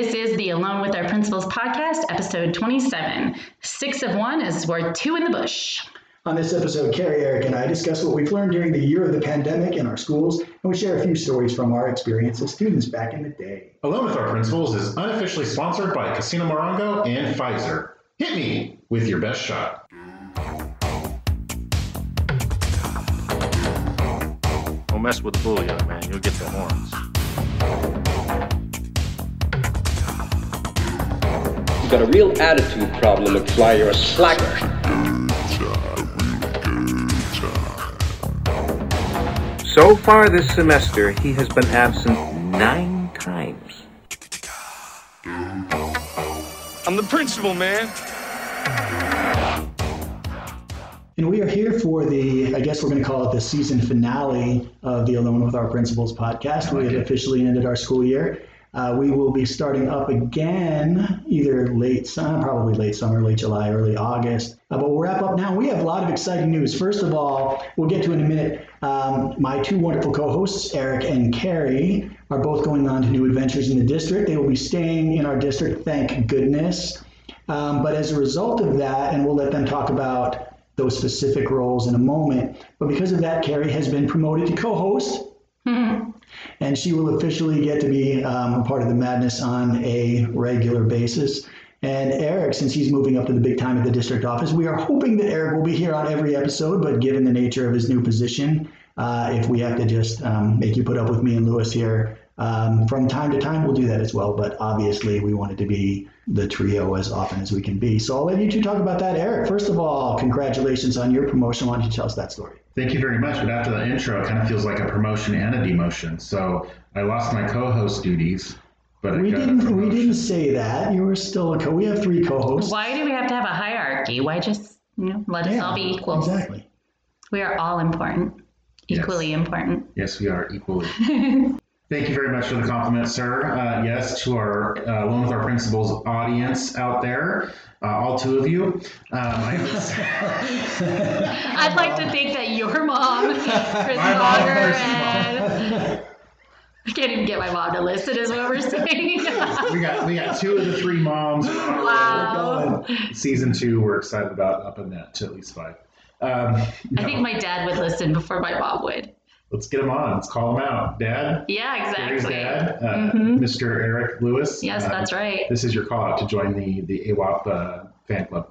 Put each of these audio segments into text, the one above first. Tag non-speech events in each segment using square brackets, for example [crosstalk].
This is the Alone with Our Principals podcast, episode 27. Six of one is worth two in the bush. On this episode, Carrie, Eric, and I discuss what we've learned during the year of the pandemic in our schools, and we share a few stories from our experience as students back in the day. Alone with Our Principals is unofficially sponsored by Casino Morongo and Pfizer. Hit me with your best shot. Don't mess with the bull, young man. You'll get the horns. You got a real attitude problem, McFly. You're a slacker. So far this semester, he has been absent nine times. I'm the principal, man. And we are here for the, I guess we're going to call it the season finale of the Alone with Our Principals podcast. Oh, we have officially ended our school year. Uh, we will be starting up again either late summer, probably late summer, late July, early August. Uh, but we'll wrap up now. We have a lot of exciting news. First of all, we'll get to in a minute. Um, my two wonderful co-hosts, Eric and Carrie, are both going on to new adventures in the district. They will be staying in our district, thank goodness. Um, but as a result of that, and we'll let them talk about those specific roles in a moment. But because of that, Carrie has been promoted to co-host [laughs] and she will officially get to be um, a part of the madness on a regular basis. And Eric, since he's moving up to the big time at the district office, we are hoping that Eric will be here on every episode. But given the nature of his new position, uh, if we have to just um, make you put up with me and Lewis here um, from time to time, we'll do that as well. But obviously, we wanted to be the trio as often as we can be. So I'll let you two talk about that. Eric, first of all, congratulations on your promotion. Why don't you tell us that story? Thank you very much. But after the intro, it kind of feels like a promotion and a demotion. So I lost my co-host duties, but We didn't. We didn't say that. You were still a co. We have three co-hosts. Why do we have to have a hierarchy? Why just, you know, let us Yeah, all be equal? Exactly. We are all important, Yes. equally important. Yes, we are equally. [laughs] Thank you very much for the compliment, sir. Uh, yes, to our uh, Alone with Our Principals audience out there, uh, all two of you. Um, I [laughs] I'd like to think that your mom, [laughs] Chris My and I can't even get my mom to listen, is what we're saying. [laughs] we got we got two of the three moms. wow. Season two, we're excited about upping that to at least five. Um, I think my dad would listen before my mom would. Let's get him on. Let's call him out, Dad. Yeah, exactly. dad, uh, Mhm. Mr. Eric Lewis. Yes, Uh, that's right. This is your call out to join the the AWAP uh, fan club.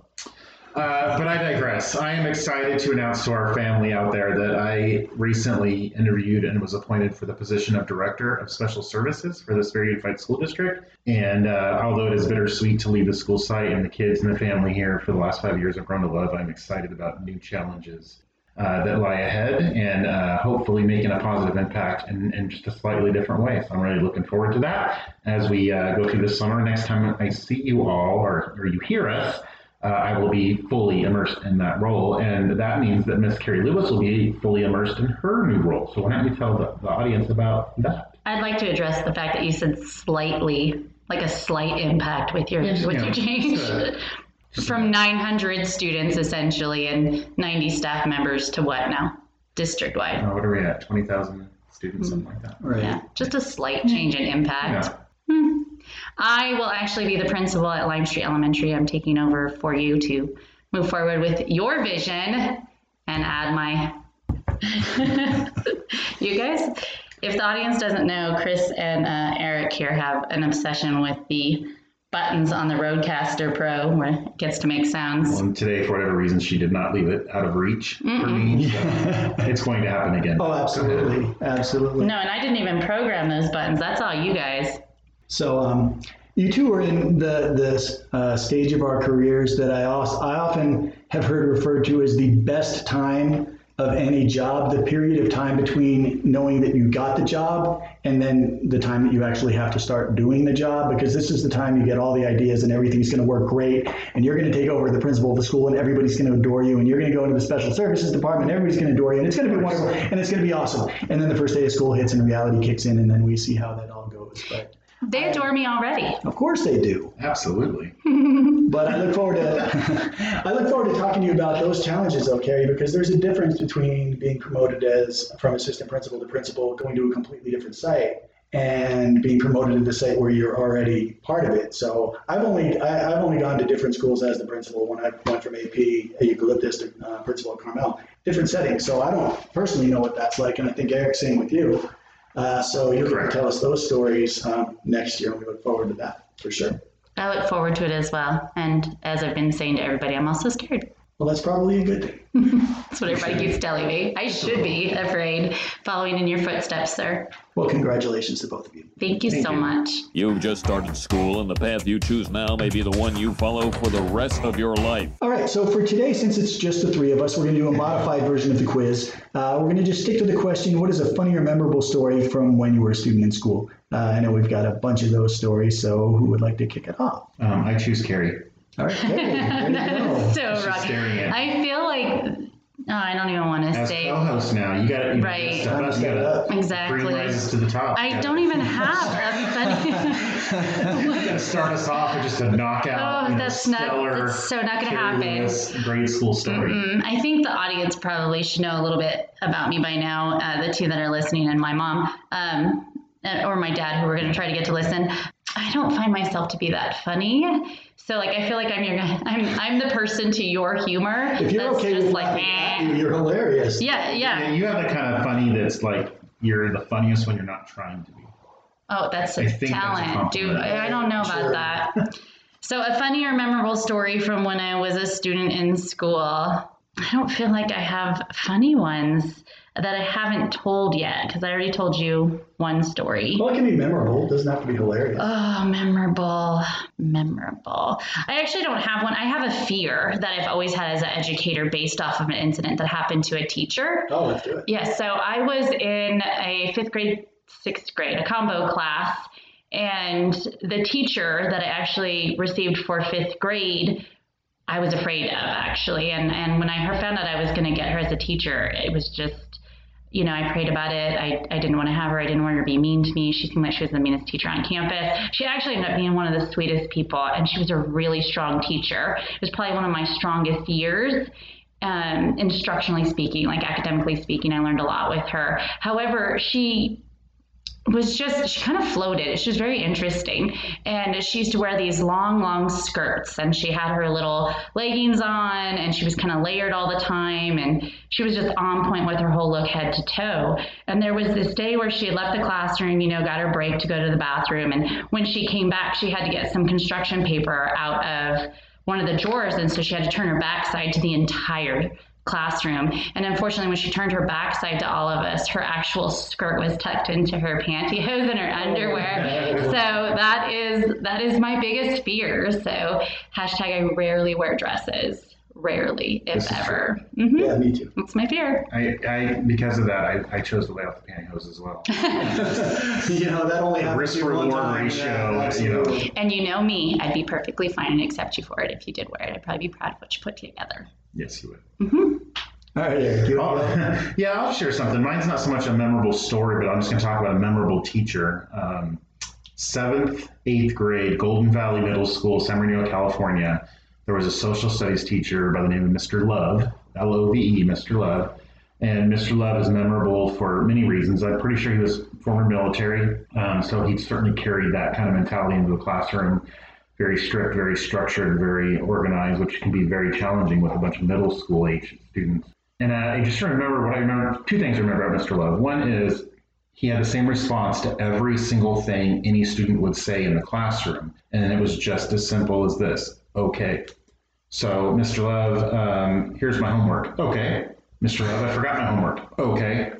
Uh, but I digress. I am excited to announce to our family out there that I recently interviewed and was appointed for the position of Director of Special Services for this very unified school district. And uh, although it is bittersweet to leave the school site and the kids and the family here for the last five years I've grown to love, I'm excited about new challenges uh, that lie ahead and uh, hopefully making a positive impact in, in just a slightly different way. So I'm really looking forward to that as we uh, go through this summer. Next time I see you all or, or you hear us, uh, I will be fully immersed in that role. And that means that Miss Carrie Lewis will be fully immersed in her new role. So why don't you tell the, the audience about that? I'd like to address the fact that you said slightly, like a slight impact with your with yeah. your change. Uh, From 900 students essentially and 90 staff members to what now? District wide. Uh, what are we at? 20,000 students, something like that. Right. Yeah, just a slight change in impact. Yeah. Hmm. I will actually be the principal at Lime Street Elementary. I'm taking over for you to move forward with your vision and add my. [laughs] you guys, if the audience doesn't know, Chris and uh, Eric here have an obsession with the buttons on the RODECaster Pro where it gets to make sounds. And today, for whatever reason, she did not leave it out of reach for me. So [laughs] it's going to happen again. Oh, absolutely, absolutely. No, and I didn't even program those buttons. That's all you guys. So, um, you two are in the the uh, stage of our careers that I also, I often have heard referred to as the best time of any job. The period of time between knowing that you got the job and then the time that you actually have to start doing the job, because this is the time you get all the ideas and everything's going to work great, and you're going to take over the principal of the school, and everybody's going to adore you, and you're going to go into the special services department, everybody's going to adore you, and it's going to be wonderful, and it's going to be awesome. And then the first day of school hits, and reality kicks in, and then we see how that all goes. But They adore me already. of course they do. Absolutely. [laughs] But I look forward to [laughs] I look forward to talking to you about those challenges though, Carrie, because there's a difference between being promoted as from assistant principal to principal, going to a completely different site, and being promoted to the site where you're already part of it. So I've only I, I've only gone to different schools as the principal when I went from AP at Eucalyptus to uh, principal at Carmel, different settings. So I don't personally know what that's like, and I think Eric's same with you. Uh, so you're going to tell us those stories um, next year, and we look forward to that for sure. I look forward to it as well. And as I've been saying to everybody, I'm also scared. Well, that's probably a good thing. [laughs] That's what everybody keeps [laughs] telling me. I should be [laughs] afraid, following in your footsteps, sir. Well, congratulations to both of you. Thank you so much. You've just started school, and the path you choose now may be the one you follow for the rest of your life. All right, so for today, since it's just the three of us, we're going to do a modified version of the quiz. Uh, we're going to just stick to the question what is a funny or memorable story from when you were a student in school? Uh, I know we've got a bunch of those stories, so who would like to kick it off? Um, I choose Carrie. All right, Carrie, there you [laughs] go. so She's wrong. staring at me. I feel like oh, I don't even want to As say. co-host now, you got to Right. step up. You got to Exactly. Bring rises to the top. I don't even have a funny. [laughs] You got to start us off with just a knockout. Oh, you know, that's not- stellar that's so not gonna happen. Grade school story. Mm, I think the audience probably should know a little bit about me by now. Uh, the two that are listening and my mom, um, uh, or my dad, who we're going to try to get to listen. I don't find myself to be that funny. So like I feel like I'm your [laughs] I'm I'm the person to your humor. If you're that's okay just with like laughing you, eh. you're hilarious. Yeah, yeah. And you have the kind of funny that's like you're the funniest when you're not trying to be. Oh, that's a I think that's a talent. Dude. I I don't know about Sure. that. So, a funny or memorable story from when I was a student in school. I don't feel like I have funny ones that I haven't told yet because I already told you one story. Well, it can be memorable. It doesn't have to be hilarious. Oh, memorable, memorable. I actually don't have one. I have a fear that I've always had as an educator based off of an incident that happened to a teacher. oh, let's do it. Yes, so I was in a fifth grade, sixth grade, a combo class, and the teacher that I actually received for fifth grade, I was afraid of actually. And and when I found out I was going to get her as a teacher, it was just, you know, I prayed about it. I, I didn't want to have her. I didn't want her to be mean to me. She seemed like she was the meanest teacher on campus. She actually ended up being one of the sweetest people, and she was a really strong teacher. It was probably one of my strongest years um, instructionally speaking, like academically speaking, I learned a lot with her. However, she was just she kind of floated. She was very interesting. And she used to wear these long long skirts. And she had her little leggings on and she was kind of layered all the time. And she was just on point with her whole look head to toe. And there was this day where she had left the classroom you know got her break to go to the bathroom. And when she came back she had to get some construction paper out of one of the drawers. And so she had to turn her backside to the entire classroom. And unfortunately when she turned her backside to all of us her actual skirt was tucked into her pantyhose and her oh. underwear. [laughs] So that is that is my biggest fear. So hashtag i rarely wear dresses rarely if This is ever hmm Yeah, me too. that's my fear I, I because of that, I, I chose to lay off the pantyhose as well. [laughs] [laughs] you know, that only happens risk to you one reward ratio, Yeah, you know. and you know me i'd be perfectly fine and accept you for it if you did wear it i'd probably be proud of what you put together Yes, you would. All right, Eric. You, Oh, yeah, I'll share something. Mine's not so much a memorable story, but I'm just going to talk about a memorable teacher. Um, seventh, eighth grade, Golden Valley Middle School, San Bernardino, California. There was a social studies teacher by the name of Mr. Love, L O V E, Mr. Love. And Mr. Love is memorable for many reasons. I'm pretty sure he was former military, um, so he certainly carried that kind of mentality into the classroom. Very strict, very structured, very organized, which can be very challenging with a bunch of middle school age students. And uh, I just remember what I remember. Two things I remember about Mr. Love. One is he had the same response to every single thing any student would say in the classroom, and it was just as simple as this: "Okay." So, Mr. Love, um, here's my homework. Okay. Mr. Love, I forgot my homework. Okay.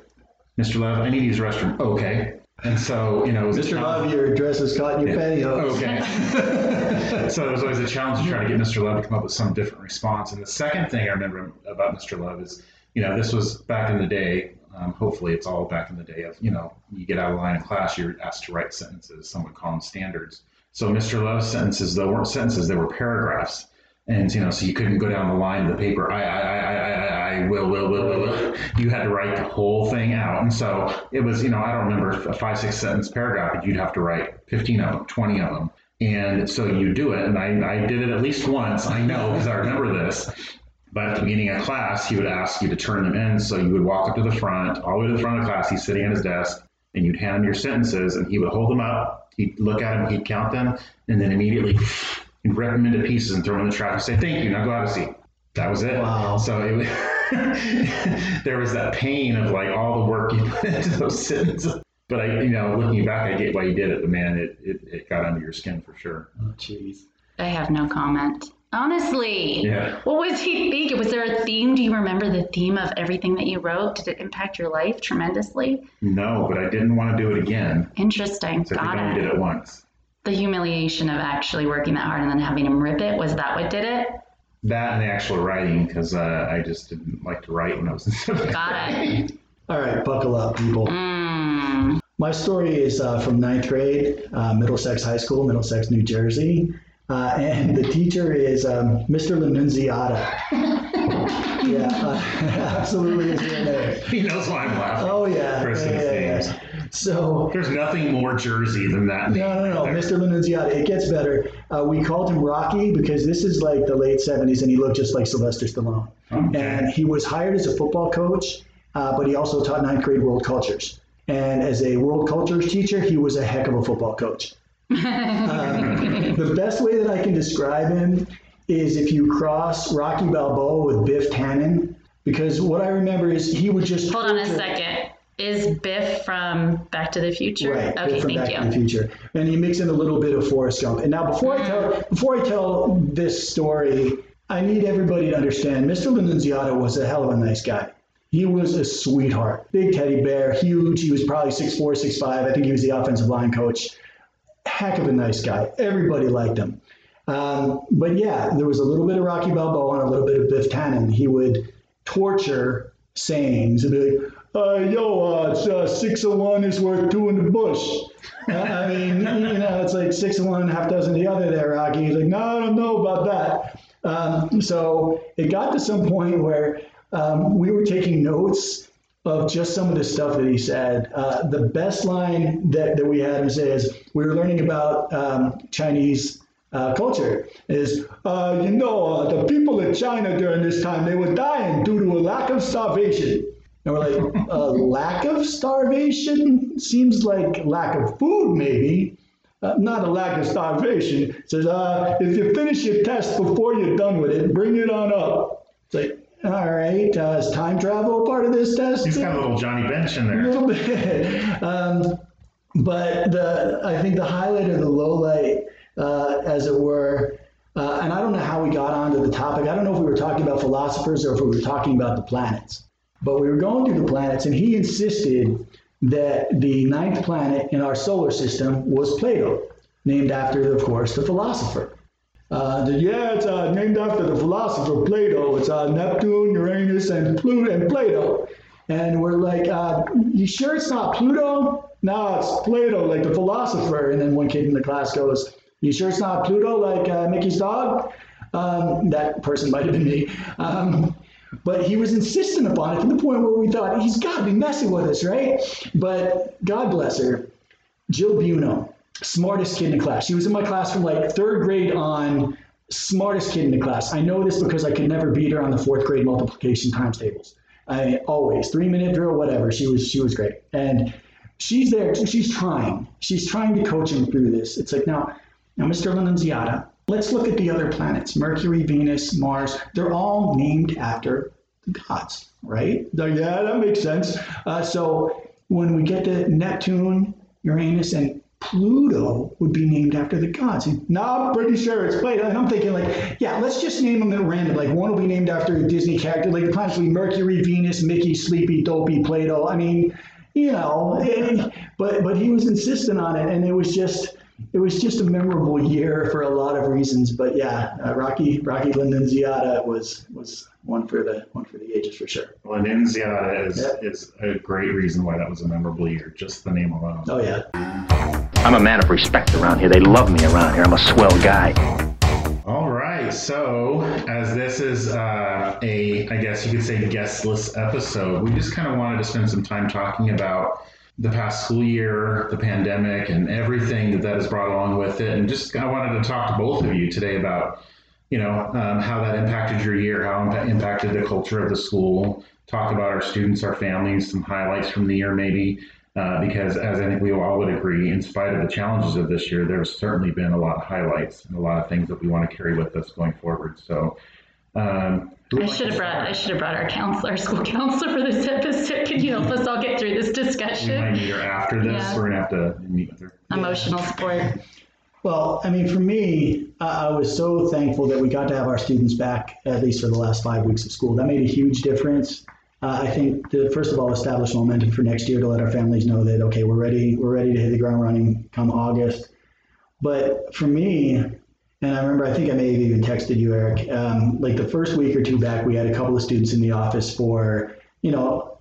Mr. Love, I need to use the restroom. Okay. And so, you know, it was a Mr. Love, your dress is caught in your pantyhose. Okay. [laughs] so it was always a challenge to try to get Mr. Love to come up with some different response. And the second thing I remember about Mr. Love is, you know, this was back in the day. Um, hopefully, it's all back in the day of, you know, you get out of line in class, you're asked to write sentences. Some would call them standards. So Mr. Love's sentences, though, weren't sentences; they were paragraphs. And you know, so you couldn't go down the line of the paper. I, I, I, I, I, will, will, will, will, will. You had to write the whole thing out. And so it was, you know, I don't remember a five, six sentence paragraph, but you'd have to write 15 of them, 20 of them. And so you do it. And I, I did it at least once. I know because I remember this. But at the beginning of class, he would ask you to turn them in. So you would walk up to the front, all the way to the front of the class. He's sitting at his desk. And you'd hand him your sentences, and he would hold them up. He'd look at them, he'd count them, and then immediately he'd rip them into pieces and throw them in the trash and say, "Thank you. Now go have a seat." That was it. Wow. So it was, [laughs] there was that pain of like all the work you [laughs] put into those sentences. But I, you know, looking back, I get why you did it. But man, it, it, it got under your skin for sure. Oh, jeez. I have no comment. Honestly. Yeah. What was he thinking? Was there a theme? Do you remember the theme of everything that you wrote? Did it impact your life tremendously? No, but I didn't want to do it again. Interesting. So I Got think I only it. did it once. The humiliation of actually working that hard and then having him rip it, was that what did it? That and the actual writing, because uh, I just didn't like to write when I was in seventh Got grade. it. [laughs] All right, buckle up, people. Mm. My story is uh, from ninth grade, uh, Middlesex High School, Middlesex, New Jersey. Uh, and the teacher is um, Mr. Lanunziata. [laughs] yeah, uh, [laughs] absolutely is in there. [laughs] He knows why I'm laughing. Oh, yeah. Chris's yeah, yeah, yeah. So, There's nothing more Jersey than that. no, no, no, right. Mr. Lanunziata. It gets better. Uh, we called him Rocky because this is like the late 70s and he looked just like Sylvester Stallone. Okay. And he was hired as a football coach, uh, but he also taught ninth grade world cultures. And as a world cultures teacher, he was a heck of a football coach. Um, the best way that I can describe him is if you cross Rocky Balboa with Biff Tannen, because what I remember is he would just Hold on a second. Is Biff from Back to the Future? Right, Okay, Biff from thank Back you. to the Future, and he mix in a little bit of Forrest Gump. And now, before I tell before I tell this story, I need everybody to understand. Mr. Lanunziata was a hell of a nice guy. He was a sweetheart, big teddy bear, huge. He was probably 6'4", 6'5". I think he was the offensive line coach. Heck of a nice guy. Everybody liked him. Um, but yeah, there was a little bit of Rocky Balboa and a little bit of Biff Tannen. He would torture sayings and be like, uh, yo, uh, uh, six of one is worth two in the bush. Uh, I mean, [laughs] you know, it's like six of one, half dozen the other there, Rocky. He's like, no, I don't know about that. Um, so it got to some point where um, we were taking notes of just some of the stuff that he said. Uh, the best line that, that we had him say is, we were learning about um, Chinese uh, culture is, uh, you know, uh, the people in China during this time, they were dying due to a lack of starvation. And we're like, [laughs] a lack of starvation? Seems like lack of food, maybe. Uh, not a lack of starvation. It says, uh, if you finish your test before you're done with it, bring it on up. It's like, all right, uh, is time travel part of this test? He's got a little Johnny Bench in there. a little bit. Um, but the I think the highlight or the low light, uh, as it were, uh, and I don't know how we got onto the topic. I don't know if we were talking about philosophers or if we were talking about the planets. But we were going through the planets, and he insisted that the ninth planet in our solar system was Plato, named after, of course, the philosopher. Uh, yeah, it's uh, named after the philosopher Plato. It's uh, Neptune, Uranus, and Pluto, and Plato. And we're like, uh, you sure it's not Pluto? No, it's Plato, like the philosopher. And then one kid in the class goes, you sure it's not Pluto, like uh, Mickey's dog? Um, that person might have been me. Um, but he was insistent upon it to the point where we thought, he's got to be messing with us, right? But God bless her. Jill Buno, smartest kid in the class. She was in my class from like third grade on, smartest kid in the class. I know this because I could never beat her on the fourth grade multiplication times tables. I always three minute drill, whatever. She was she was great, and she's there. She's trying. She's trying to coach him through this. It's like now, now, Mr. Lanunziata. Let's look at the other planets: Mercury, Venus, Mars. They're all named after the gods, right? Like, yeah, that makes sense. Uh, so when we get to Neptune, Uranus, and Pluto would be named after the gods. No, I'm pretty sure it's Plato. And I'm thinking, like, yeah, let's just name them at random. Like, one will be named after a Disney character. Like, the planets will be Mercury, Venus, Mickey, Sleepy, Dopey, Plato. I mean, you know, eh, but but he was insistent on it, and it was just it was just a memorable year for a lot of reasons. But yeah, uh, Rocky Rocky Lindunziata was was one for the one for the ages for sure. Well, Annunziata is, Yeah. is a great reason why that was a memorable year, just the name alone. Oh yeah. I'm a man of respect around here. They love me around here. I'm a swell guy. All right, so as this is uh, a, I guess you could say, guestless episode, we just kind of wanted to spend some time talking about the past school year, the pandemic, and everything that that has brought along with it. And just I wanted to talk to both of you today about, you know, um, how that impacted your year, how it impacted the culture of the school. Talk about our students, our families, some highlights from the year, maybe. Uh, because as I think we all would agree, in spite of the challenges of this year, there's certainly been a lot of highlights and a lot of things that we want to carry with us going forward. So, um, I should have brought? I should have brought our counselor, our school [laughs] counselor for this episode. Can you help us all get through this We might discussion? meet her after this. Yeah. We're gonna have to meet with her. Emotional support. Well, I mean, for me, uh, I was so thankful that we got to have our students back at least for the last five weeks of school. That made a huge difference. Uh, I think to first of all establish momentum for next year to let our families know that okay, we're ready, we're ready to hit the ground running come August. But for me, and I remember I think I may have even texted you, Eric. Um, like the first week or two back, we had a couple of students in the office for you know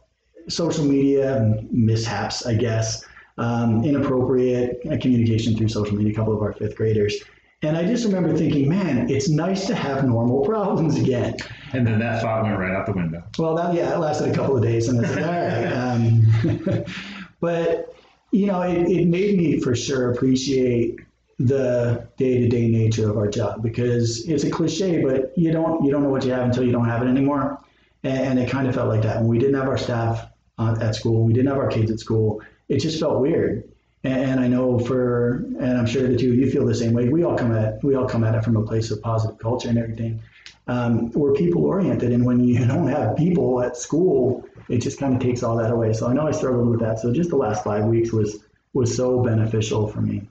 social media mishaps, I guess um, inappropriate communication through social media, a couple of our fifth graders. And I just remember thinking, man, it's nice to have normal [laughs] problems again. And then that thought went right out the window. Well, that, yeah, it lasted a couple of days, and I said, all right. [laughs] Um, [laughs] but, you know, it, it made me for sure appreciate the day-to-day nature of our job because it's a cliche, but you don't you don't know what you have until you don't have it anymore. And, and it kind of felt like that when we didn't have our staff uh, at school, when we didn't have our kids at school. It just felt weird. And, I know for, and I'm sure the two of you feel the same way. We all come at we all come at it from a place of positive culture and everything. Um, we're people oriented, and when you don't have people at school, it just kind of takes all that away. So I know I struggled with that. So just the last five weeks was was so beneficial for me.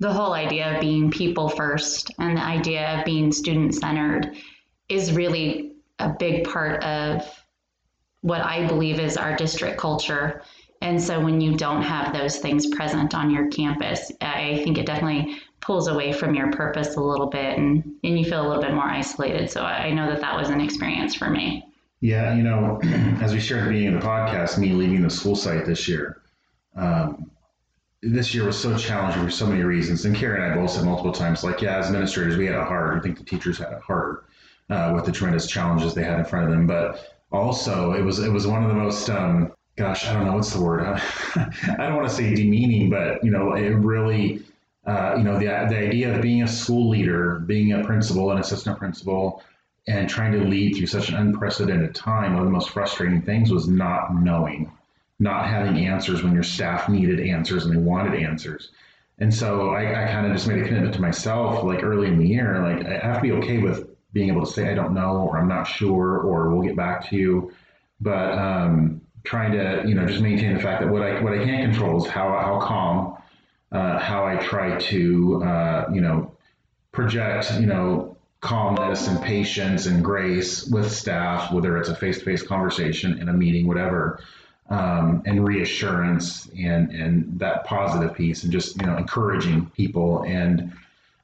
the whole idea of being people first and the idea of being student centered is really a big part of what I believe is our district culture. And so when you don't have those things present on your campus, I think it definitely pulls away from your purpose a little bit and, and you feel a little bit more isolated. So I know that that was an experience for me. Yeah, you know, [clears throat] as we shared at the beginning of the podcast, me leaving the school site this year, um, this year was so challenging for so many reasons. And Carrie and I both said multiple times, like, yeah, as administrators, we had it hard. I think the teachers had it harder uh, with the tremendous challenges they had in front of them. But also, it was it was one of the most, um, gosh, I don't know what's the word. [laughs] I don't want to say demeaning, but you know, it really, uh, you know, the the idea of being a school leader, being a principal, an assistant principal and trying to lead through such an unprecedented time, one of the most frustrating things was not knowing, not having answers when your staff needed answers and they wanted answers. And so I, I kind of just made a commitment to myself, like early in the year, like I have to be okay with being able to say I don't know or I'm not sure or we'll get back to you. But um, trying to, you know, just maintain the fact that what I what I can't control is how how calm, uh, how I try to, uh, you know, project, you know, calmness and patience and grace with staff, whether it's a face-to-face conversation in a meeting, whatever, um, and reassurance and and that positive piece, and just you know encouraging people. And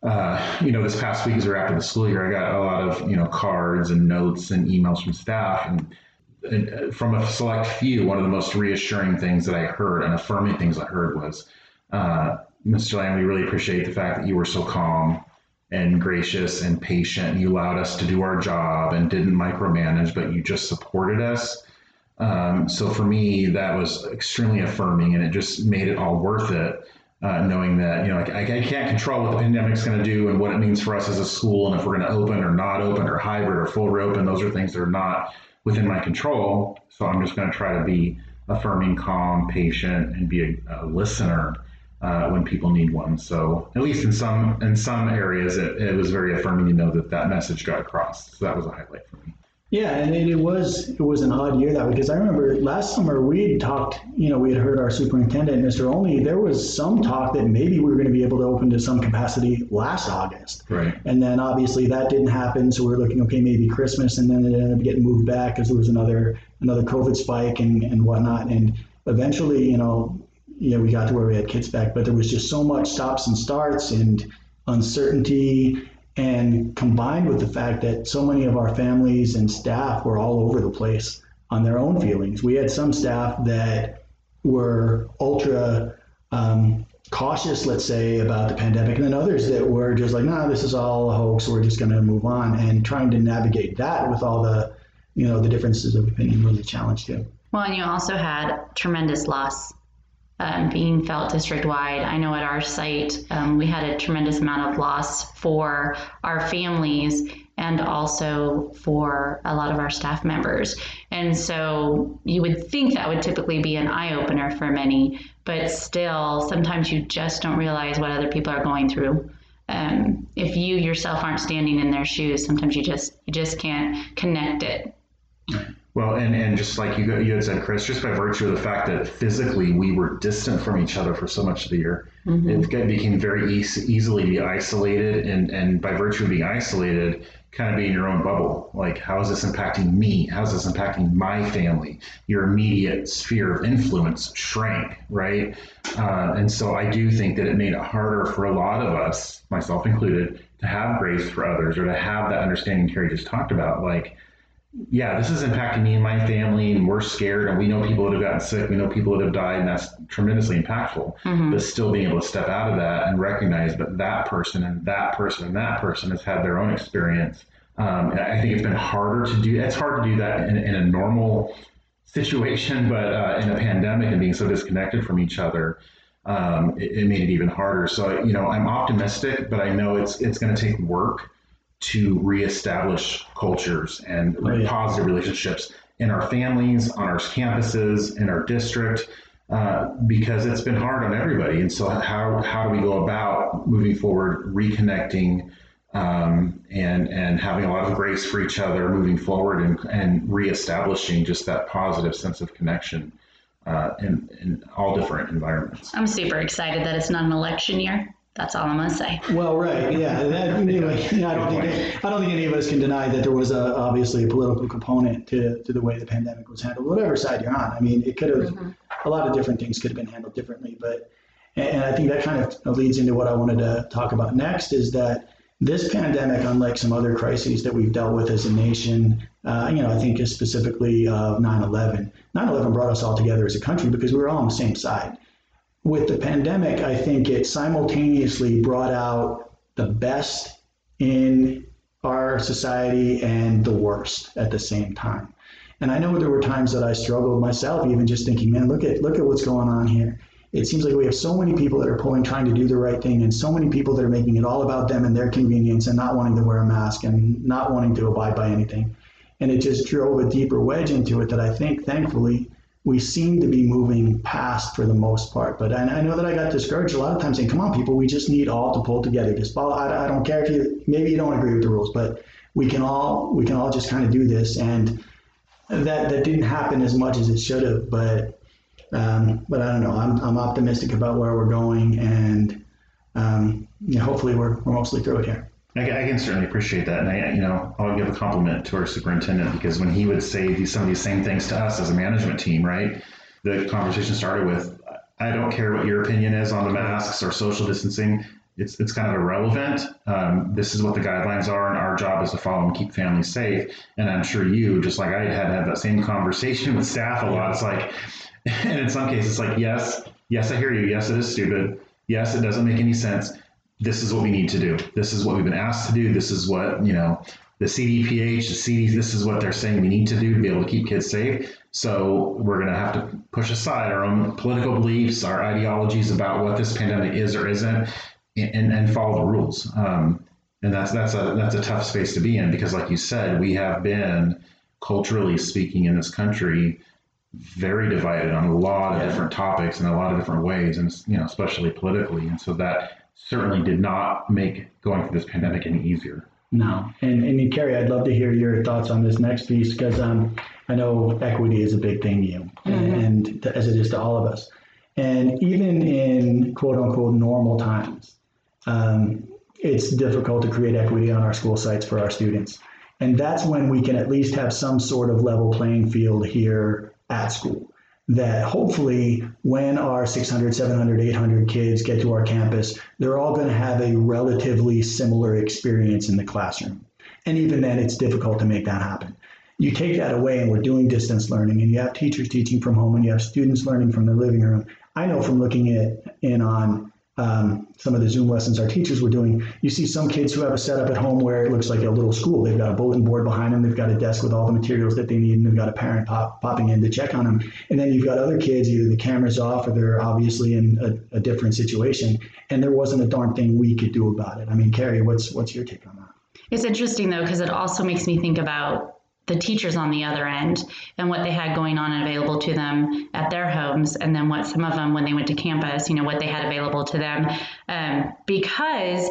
uh, you know, this past week we're after the school year, I got a lot of you know cards and notes and emails from staff and. And uh, from a select few, one of the most reassuring things that I heard and affirming things I heard was, uh, Mr. Lamb, we really appreciate the fact that you were so calm and gracious and patient. You allowed us to do our job and didn't micromanage, but you just supported us. Um, so for me, that was extremely affirming, and it just made it all worth it. Uh, knowing that you know, like, I, I can't control what the pandemic's going to do and what it means for us as a school, and if we're going to open or not open or hybrid or full reopen, those are things that are not within my control. So I'm just going to try to be affirming, calm, patient, and be a, a listener uh, when people need one. So at least in some in some areas, it, it was very affirming to know that that message got across. So that was a highlight for me. Yeah, and it, it was it was an odd year that because I remember last summer we had talked. You know, we had heard our superintendent, Mr. Only. There was some talk that maybe we were going to be able to open to some capacity last August. Right. And then obviously that didn't happen, so we are looking okay maybe Christmas, and then it ended up getting moved back because there was another another COVID spike and and whatnot. And eventually, you know, yeah, we got to where we had kids back, but there was just so much stops and starts and uncertainty. And combined with the fact that so many of our families and staff were all over the place on their own feelings, we had some staff that were ultra um, cautious, let's say, about the pandemic, and then others that were just like, nah, this is all a hoax. We're just going to move on. And trying to navigate that with all the, you know, the differences of opinion was a challenge too. Well, and you also had tremendous loss um, being felt district wide. I know at our site, um, we had a tremendous amount of loss for our families. And also for a lot of our staff members. And so you would think that would typically be an eye opener for many, but still, sometimes you just don't realize what other people are going through. Um, if you yourself aren't standing in their shoes, sometimes you just you just can't connect it. Well, and, and just like you, you had said, Chris, just by virtue of the fact that physically we were distant from each other for so much of the year, mm-hmm. it became very easy, easily be isolated. And, and by virtue of being isolated, kind of be in your own bubble. Like, how is this impacting me? How is this impacting my family? Your immediate sphere of influence shrank, right? Uh, and so I do think that it made it harder for a lot of us, myself included, to have grace for others or to have that understanding Carrie just talked about. Like, yeah, this is impacting me and my family, and we're scared, and we know people that have gotten sick, we know people that have died, and that's tremendously impactful. Mm-hmm. But still being able to step out of that and recognize that that person and that person and that person has had their own experience. Um, I think it's been harder to do. It's hard to do that in, in a normal situation, but uh, in a pandemic and being so disconnected from each other, um, it, it made it even harder. So you know, I'm optimistic, but I know it's it's going to take work to reestablish cultures and oh, yeah. positive relationships in our families, on our campuses, in our district, uh, because it's been hard on everybody. And so, how, how do we go about moving forward, reconnecting, um, and and having a lot of grace for each other, moving forward, and and reestablishing just that positive sense of connection uh, in in all different environments. I'm super excited that it's not an election year. That's all I'm gonna say. Well, right, yeah. That, anyway, I don't think I don't think any of us can deny that there was a, obviously a political component to, to the way the pandemic was handled, whatever side you're on. I mean, it could have mm-hmm. a lot of different things could have been handled differently, but and I think that kind of leads into what I wanted to talk about next is that this pandemic, unlike some other crises that we've dealt with as a nation, uh, you know, I think is specifically of 9/11. 9/11 brought us all together as a country because we were all on the same side with the pandemic, I think it simultaneously brought out the best in our society and the worst at the same time. And I know there were times that I struggled myself, even just thinking, man, look at look at what's going on here. It seems like we have so many people that are pulling, trying to do the right thing, and so many people that are making it all about them and their convenience and not wanting to wear a mask and not wanting to abide by anything. And it just drove a deeper wedge into it that I think, thankfully, we seem to be moving past for the most part. But I, I, know that I got discouraged a lot of times saying, come on, people, we just need all to pull together. Just follow, I, I don't care if you, maybe you don't agree with the rules, but we can all, we can all just kind of do this. And that, that didn't happen as much as it should have, but, um, but I don't know. I'm, I'm optimistic about where we're going and, um, you know, hopefully we're, we're mostly through it here. I, I, can certainly appreciate that, and I, you know, I'll give a compliment to our superintendent because when he would say these, some of these same things to us as a management team, right? The conversation started with, "I don't care what your opinion is on the masks or social distancing. It's it's kind of irrelevant. Um, this is what the guidelines are, and our job is to follow and keep families safe. And I'm sure you, just like I had had that same conversation [laughs] with staff a lot. It's like, [laughs] and in some cases, it's like, yes, yes, I hear you. Yes, it is stupid. Yes, it doesn't make any sense this is what we need to do. This is what we've been asked to do. This is what, you know, the CDPH, the CD, this is what they're saying we need to do to be able to keep kids safe. So we're going to have to push aside our own political beliefs, our ideologies about what this pandemic is or isn't, and, and follow the rules. Um, and that's that's a that's a tough space to be in because, like you said, we have been culturally speaking in this country very divided on a lot of different topics in a lot of different ways, and you know, especially politically. And so that certainly did not make going through this pandemic any easier. No, and and Carrie, I'd love to hear your thoughts on this next piece because um, I know equity is a big thing to you, mm-hmm. and to, as it is to all of us. And even in quote unquote normal times, um, it's difficult to create equity on our school sites for our students. And that's when we can at least have some sort of level playing field here at school that hopefully when our 600, 700, 800 kids get to our campus, they're all going to have a relatively similar experience in the classroom. And even then, it's difficult to make that happen. You take that away, and we're doing distance learning, and you have teachers teaching from home, and you have students learning from their living room. I know from looking at in on um, some of the Zoom lessons our teachers were doing, you see some kids who have a setup at home where it looks like a little school. They've got a bulletin board behind them, they've got a desk with all the materials that they need, and they've got a parent pop, popping in to check on them. And then you've got other kids, either the camera's off or they're obviously in a, a different situation, and there wasn't a darn thing we could do about it. I mean, Carrie, what's what's your take on that? It's interesting though, because it also makes me think about the teachers on the other end and what they had going on and available to them at their homes, and then what some of them, when they went to campus, you know, what they had available to them. Um, because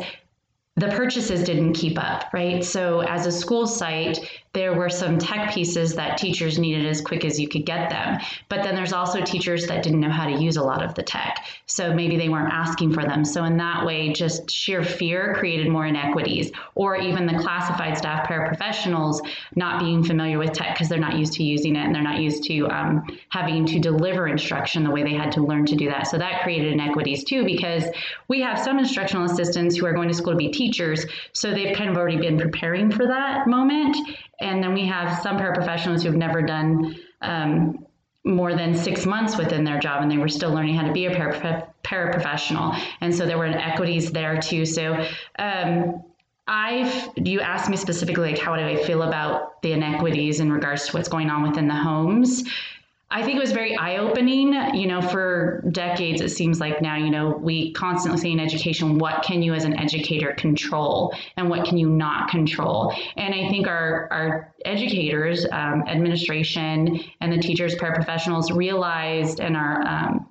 the purchases didn't keep up, right? So, as a school site, there were some tech pieces that teachers needed as quick as you could get them. But then there's also teachers that didn't know how to use a lot of the tech. So maybe they weren't asking for them. So, in that way, just sheer fear created more inequities, or even the classified staff paraprofessionals not being familiar with tech because they're not used to using it and they're not used to um, having to deliver instruction the way they had to learn to do that. So, that created inequities too because we have some instructional assistants who are going to school to be teachers. So, they've kind of already been preparing for that moment and then we have some paraprofessionals who've never done um, more than six months within their job and they were still learning how to be a para- paraprofessional. And so there were inequities there too. So um, I've, you asked me specifically, like, how do I feel about the inequities in regards to what's going on within the homes? I think it was very eye opening. You know, for decades, it seems like now, you know, we constantly say in education, what can you as an educator control and what can you not control? And I think our, our educators, um, administration, and the teachers, paraprofessionals realized, and our, um,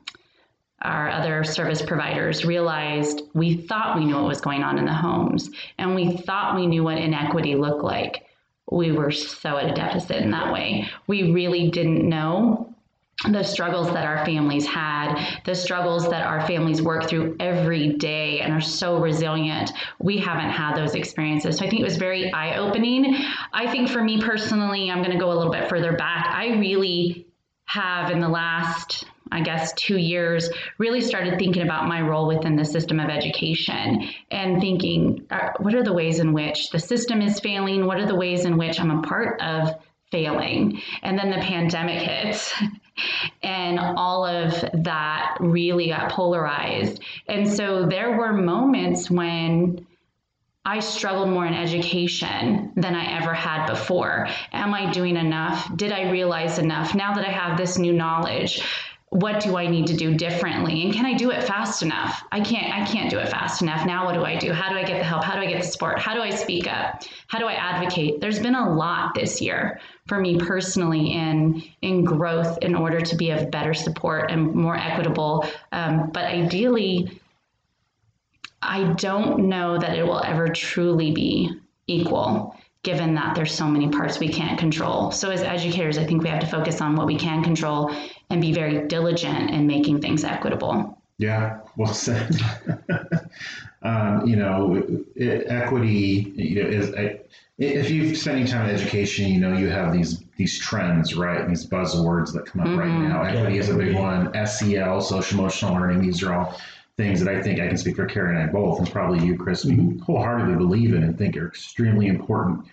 our other service providers realized we thought we knew what was going on in the homes and we thought we knew what inequity looked like we were so at a deficit in that way. We really didn't know the struggles that our families had, the struggles that our families work through every day and are so resilient. We haven't had those experiences. So I think it was very eye opening. I think for me personally, I'm going to go a little bit further back. I really have in the last I guess, two years, really started thinking about my role within the system of education and thinking, uh, what are the ways in which the system is failing? What are the ways in which I'm a part of failing? And then the pandemic hits. [laughs] and all of that really got polarized. And so there were moments when I struggled more in education than I ever had before. Am I doing enough? Did I realize enough? Now that I have this new knowledge, what do I need to do differently? And can I do it fast enough? I can't I can't do it fast enough. Now what do I do? How do I get the help? How do I get the support? How do I speak up? How do I advocate? There's been a lot this year for me personally in in growth in order to be of better support and more equitable. Um, but ideally, I don't know that it will ever truly be equal given that there's so many parts we can't control. So as educators, I think we have to focus on what we can control and be very diligent in making things equitable. Yeah, well said. [laughs] um, you know, it, equity you know, is if you're spending time in education, you know you have these these trends, right? These buzzwords that come up mm-hmm. right now. Equity yeah, is a big one. SEL, social emotional learning. These are all things that I think I can speak for Carrie and I both, and probably you, Chris, mm-hmm. wholeheartedly believe in and think are extremely important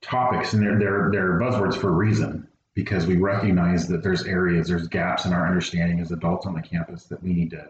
topics, and they're they're they're buzzwords for a reason because we recognize that there's areas, there's gaps in our understanding as adults on the campus that we need to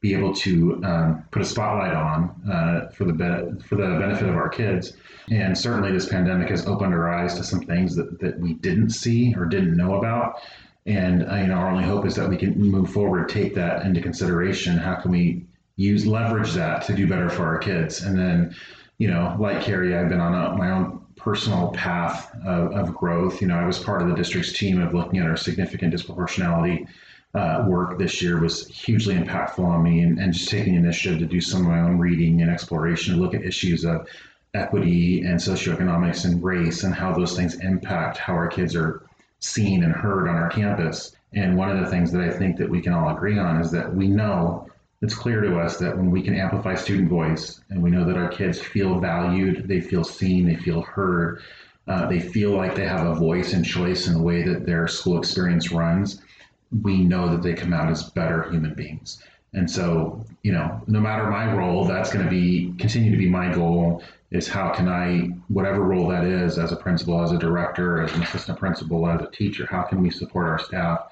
be able to um, put a spotlight on uh, for the be- for the benefit of our kids. And certainly, this pandemic has opened our eyes to some things that that we didn't see or didn't know about. And uh, you know, our only hope is that we can move forward, take that into consideration. How can we use leverage that to do better for our kids? And then, you know, like Carrie, I've been on a, my own personal path of, of, growth. You know, I was part of the district's team of looking at our significant disproportionality uh, work this year was hugely impactful on me and, and just taking initiative to do some of my own reading and exploration to look at issues of equity and socioeconomics and race and how those things impact how our kids are seen and heard on our campus. And one of the things that I think that we can all agree on is that we know it's clear to us that when we can amplify student voice and we know that our kids feel valued, they feel seen, they feel heard, uh, they feel like they have a voice and choice in the way that their school experience runs, we know that they come out as better human beings. And so, you know, no matter my role, that's going to be continue to be my goal is how can I, whatever role that is, as a principal, as a director, as an assistant principal, as a teacher, how can we support our staff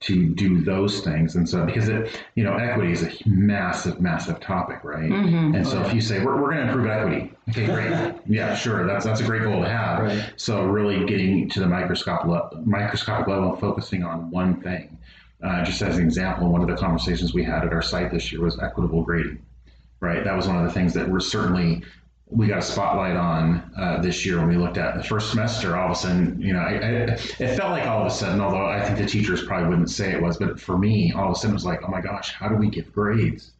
to do those things. And so, because it, you know, equity is a massive, massive topic, right? Mm-hmm. And so, if you say we're, we're going to improve equity, okay, great, [laughs] yeah, sure, that's that's a great goal to have. Right. So, really getting to the microscopic le- microscopic level and focusing on one thing. Uh, just as an example, one of the conversations we had at our site this year was equitable grading, right? That was one of the things that we're certainly we got a spotlight on uh, this year when we looked at the first semester. All of a sudden, you know, I, I, it felt like all of a sudden, although I think the teachers probably wouldn't say it was, but for me, all of a sudden it was like, oh my gosh, how do we give grades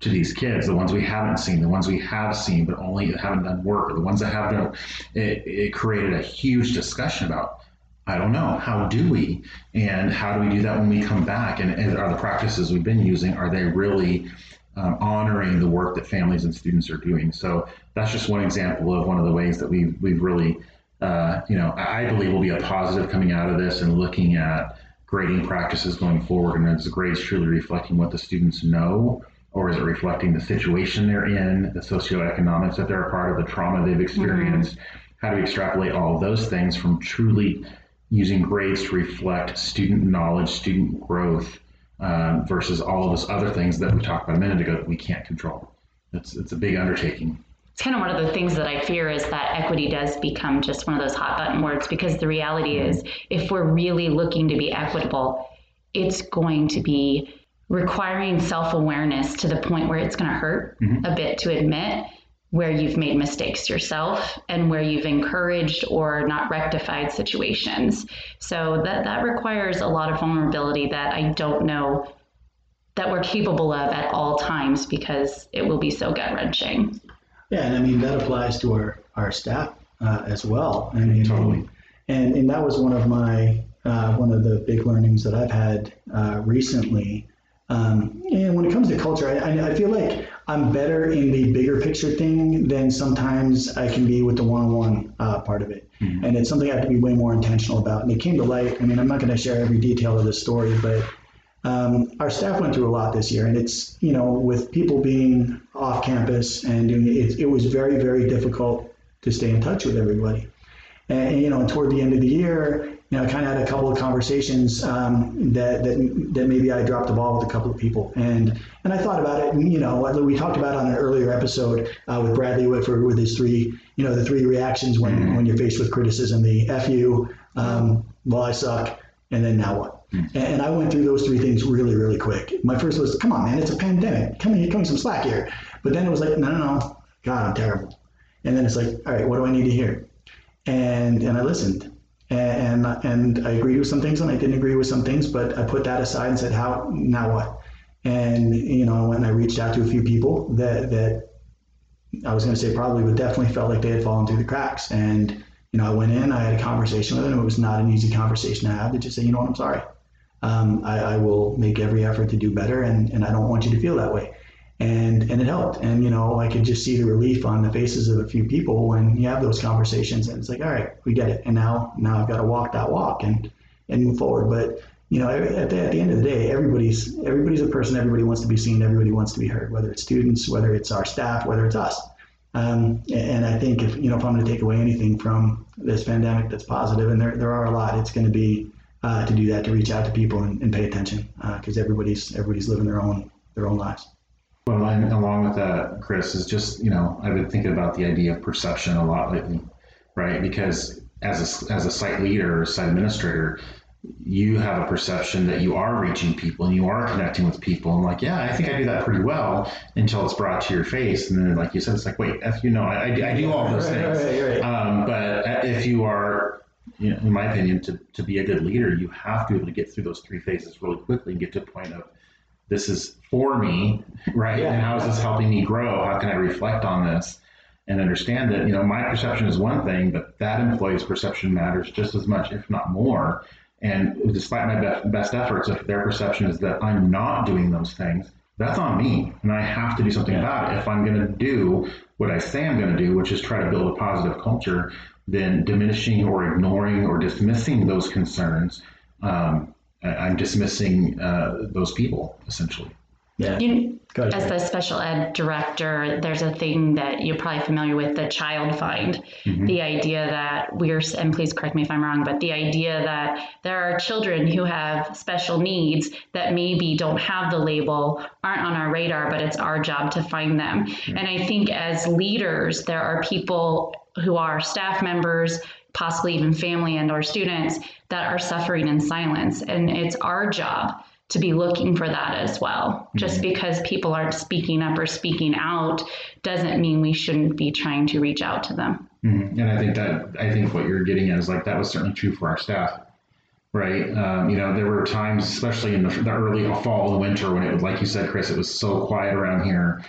to these kids? The ones we haven't seen, the ones we have seen, but only haven't done work, or the ones that have done. It, it created a huge discussion about. I don't know. How do we? And how do we do that when we come back? And, and are the practices we've been using, are they really um, honoring the work that families and students are doing. So that's just one example of one of the ways that we've, we've really, uh, you know, I believe will be a positive coming out of this and looking at grading practices going forward. And is the grades truly reflecting what the students know? Or is it reflecting the situation they're in, the socioeconomics that they're a part of, the trauma they've experienced? Mm-hmm. How do we extrapolate all of those things from truly using grades to reflect student knowledge, student growth, um, versus all of those other things that we talked about a minute ago that we can't control. It's, it's a big undertaking. It's kind of one of the things that I fear is that equity does become just one of those hot button words because the reality is, if we're really looking to be equitable, it's going to be requiring self awareness to the point where it's going to hurt mm-hmm. a bit to admit where you've made mistakes yourself and where you've encouraged or not rectified situations. So that that requires a lot of vulnerability that I don't know that we're capable of at all times because it will be so gut wrenching. Yeah, and I mean that applies to our our staff uh, as well. I mean, totally. And and that was one of my uh, one of the big learnings that I've had uh, recently. Um, and when it comes to culture, I, I feel like I'm better in the bigger picture thing than sometimes I can be with the one-on-one uh, part of it. Mm-hmm. And it's something I have to be way more intentional about. And it came to light. I mean, I'm not going to share every detail of this story, but um, our staff went through a lot this year, and it's you know with people being off campus and doing it, it was very very difficult to stay in touch with everybody. And, and you know, toward the end of the year, you know, I kind of had a couple of conversations um, that, that that maybe I dropped the ball with a couple of people, and and I thought about it. And, you know, we talked about on an earlier episode uh, with Bradley Whitford with his three, you know, the three reactions when mm-hmm. when you're faced with criticism: the "f you," um, "well I suck," and then now what? Mm-hmm. And, and I went through those three things really, really quick. My first was, "Come on, man, it's a pandemic. Come here, come some slack here." But then it was like, "No, no, no, God, I'm terrible." And then it's like, "All right, what do I need to hear?" And and I listened and and I agreed with some things and I didn't agree with some things, but I put that aside and said, how now what? And you know, when I reached out to a few people that that I was going to say probably, but definitely felt like they had fallen through the cracks. And you know, I went in, I had a conversation with them. It was not an easy conversation to have. To just say, you know what, I'm sorry. Um, I, I will make every effort to do better, and and I don't want you to feel that way and and it helped. And you know, I could just see the relief on the faces of a few people when you have those conversations, and it's like, all right, we get it. And now now I've got to walk that walk and and move forward. But you know, at the, at the end of the day, everybody's everybody's a person. Everybody wants to be seen. Everybody wants to be heard. Whether it's students, whether it's our staff, whether it's us. Um, and I think if you know if I'm going to take away anything from this pandemic that's positive, and there there are a lot, it's going to be uh, to do that, to reach out to people and, and pay attention, because uh, everybody's everybody's living their own their own lives. Well, and along with that, Chris, is just, you know, I've been thinking about the idea of perception a lot lately, right? Because as a, as a site leader or site administrator, you have a perception that you are reaching people and you are connecting with people. I'm like, yeah, I think I do that pretty well until it's brought to your face. And then, like you said, it's like, wait, F, you know, I, I do all those things. Right, right, right. Um, but if you are, you know, in my opinion, to, to be a good leader, you have to be able to get through those three phases really quickly and get to a point of this is for me, right? Yeah. And how is this helping me grow? How can I reflect on this and understand that, you know, my perception is one thing, but that employee's perception matters just as much, if not more. And despite my best, best efforts, if their perception is that I'm not doing those things, that's on me. And I have to do something yeah. about it. If I'm going to do what I say I'm going to do, which is try to build a positive culture, then diminishing or ignoring or dismissing those concerns um, I'm dismissing uh, those people essentially. Yeah. You, as the special ed director, there's a thing that you're probably familiar with the child find. Mm-hmm. The idea that we're, and please correct me if I'm wrong, but the idea that there are children who have special needs that maybe don't have the label, aren't on our radar, but it's our job to find them. Mm-hmm. And I think as leaders, there are people who are staff members, possibly even family and or students that are suffering in silence and it's our job to be looking for that as well. Just because people aren't speaking up or speaking out doesn't mean we shouldn't be trying to reach out to them. Mhm. And I think that I think what you're getting at is like that was certainly true for our staff, right? Um, you know, there were times, especially in the, the early fall and winter, when it was like you said, Chris, it was so quiet around here,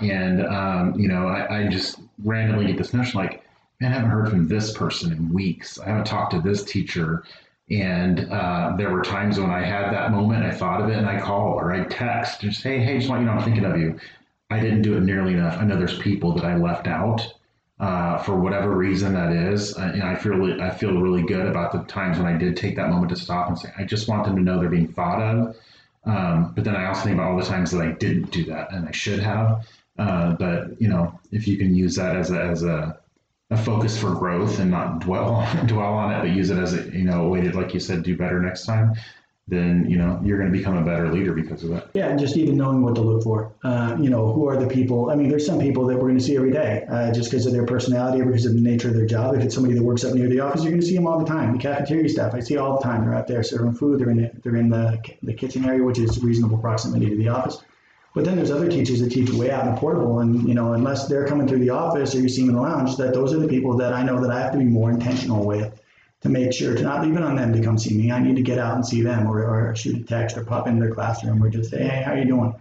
and um, you know, I, I just randomly get this notion like, man, I haven't heard from this person in weeks. I haven't talked to this teacher. And uh, there were times when I had that moment, I thought of it, and I call or I text, and say, hey, just want you know I'm thinking of you. I didn't do it nearly enough. I know there's people that I left out uh, for whatever reason that is. Uh, and I feel I feel really good about the times when I did take that moment to stop and say, I just want them to know they're being thought of. Um, but then I also think about all the times that I didn't do that and I should have. Uh, but you know, if you can use that as a, as a, a focus for growth and not dwell [laughs] dwell on it, but use it as a you know a way to, like you said, do better next time. Then you know you're going to become a better leader because of that. Yeah, and just even knowing what to look for. Uh, you know, who are the people? I mean, there's some people that we're going to see every day uh, just because of their personality or because of the nature of their job. If it's somebody that works up near the office, you're going to see them all the time. The cafeteria staff, I see all the time. They're out there serving food. They're in the, they're in the, the kitchen area, which is reasonable proximity to the office. But then there's other teachers that teach way out in the portable, and you know, unless they're coming through the office or you see them in the lounge, that those are the people that I know that I have to be more intentional with to make sure to not it on them to come see me. I need to get out and see them, or, or shoot a text, or pop into their classroom, or just say, hey, how you doing?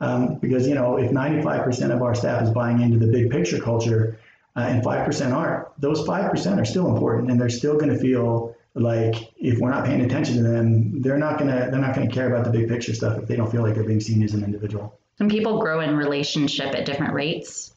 Um, because you know, if 95% of our staff is buying into the big picture culture, uh, and 5% aren't, those 5% are still important, and they're still going to feel like if we're not paying attention to them, they're not gonna they're not gonna care about the big picture stuff if they don't feel like they're being seen as an individual. And people grow in relationship at different rates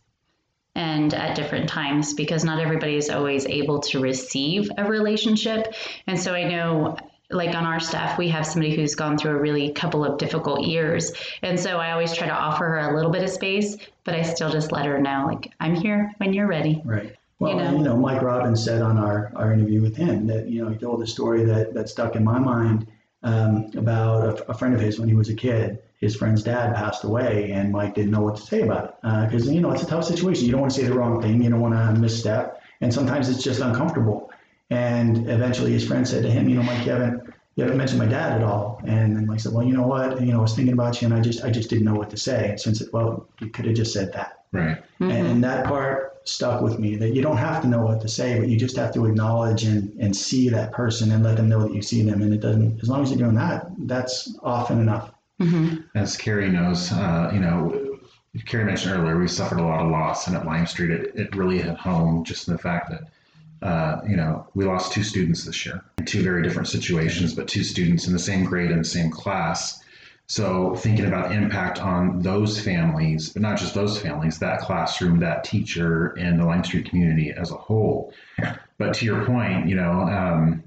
and at different times because not everybody is always able to receive a relationship. And so I know like on our staff, we have somebody who's gone through a really couple of difficult years. And so I always try to offer her a little bit of space, but I still just let her know, like, I'm here when you're ready. Right. Well, You know? you know, Mike Robbins said on our, our interview with him that, you know, he told a story that, that stuck in my mind um, about a, a friend of his when he was a kid. His friend's dad passed away, and Mike didn't know what to say about it because, you know, it's a tough situation. You don't want to say the wrong thing, you don't want to misstep, and sometimes it's just uncomfortable. And eventually his friend said to him, you know, Mike, you haven't, you haven't mentioned my dad at all. And then Mike said, well, you know what? You know, I was thinking about you, and I just, I just didn't know what to say. And since, it, well, you could have just said that. Right. And that part stuck with me that you don't have to know what to say, but you just have to acknowledge and, and see that person and let them know that you see them. And it doesn't, as long as you're doing that, that's often enough. As Carrie knows, uh, you know, Carrie mentioned earlier, we suffered a lot of loss, and at Lime Street, it, it really hit home just in the fact that, uh, you know, we lost two students this year, in two very different situations, but two students in the same grade and the same class. So thinking about impact on those families, but not just those families, that classroom, that teacher, and the Lime Street community as a whole. But to your point, you know, um,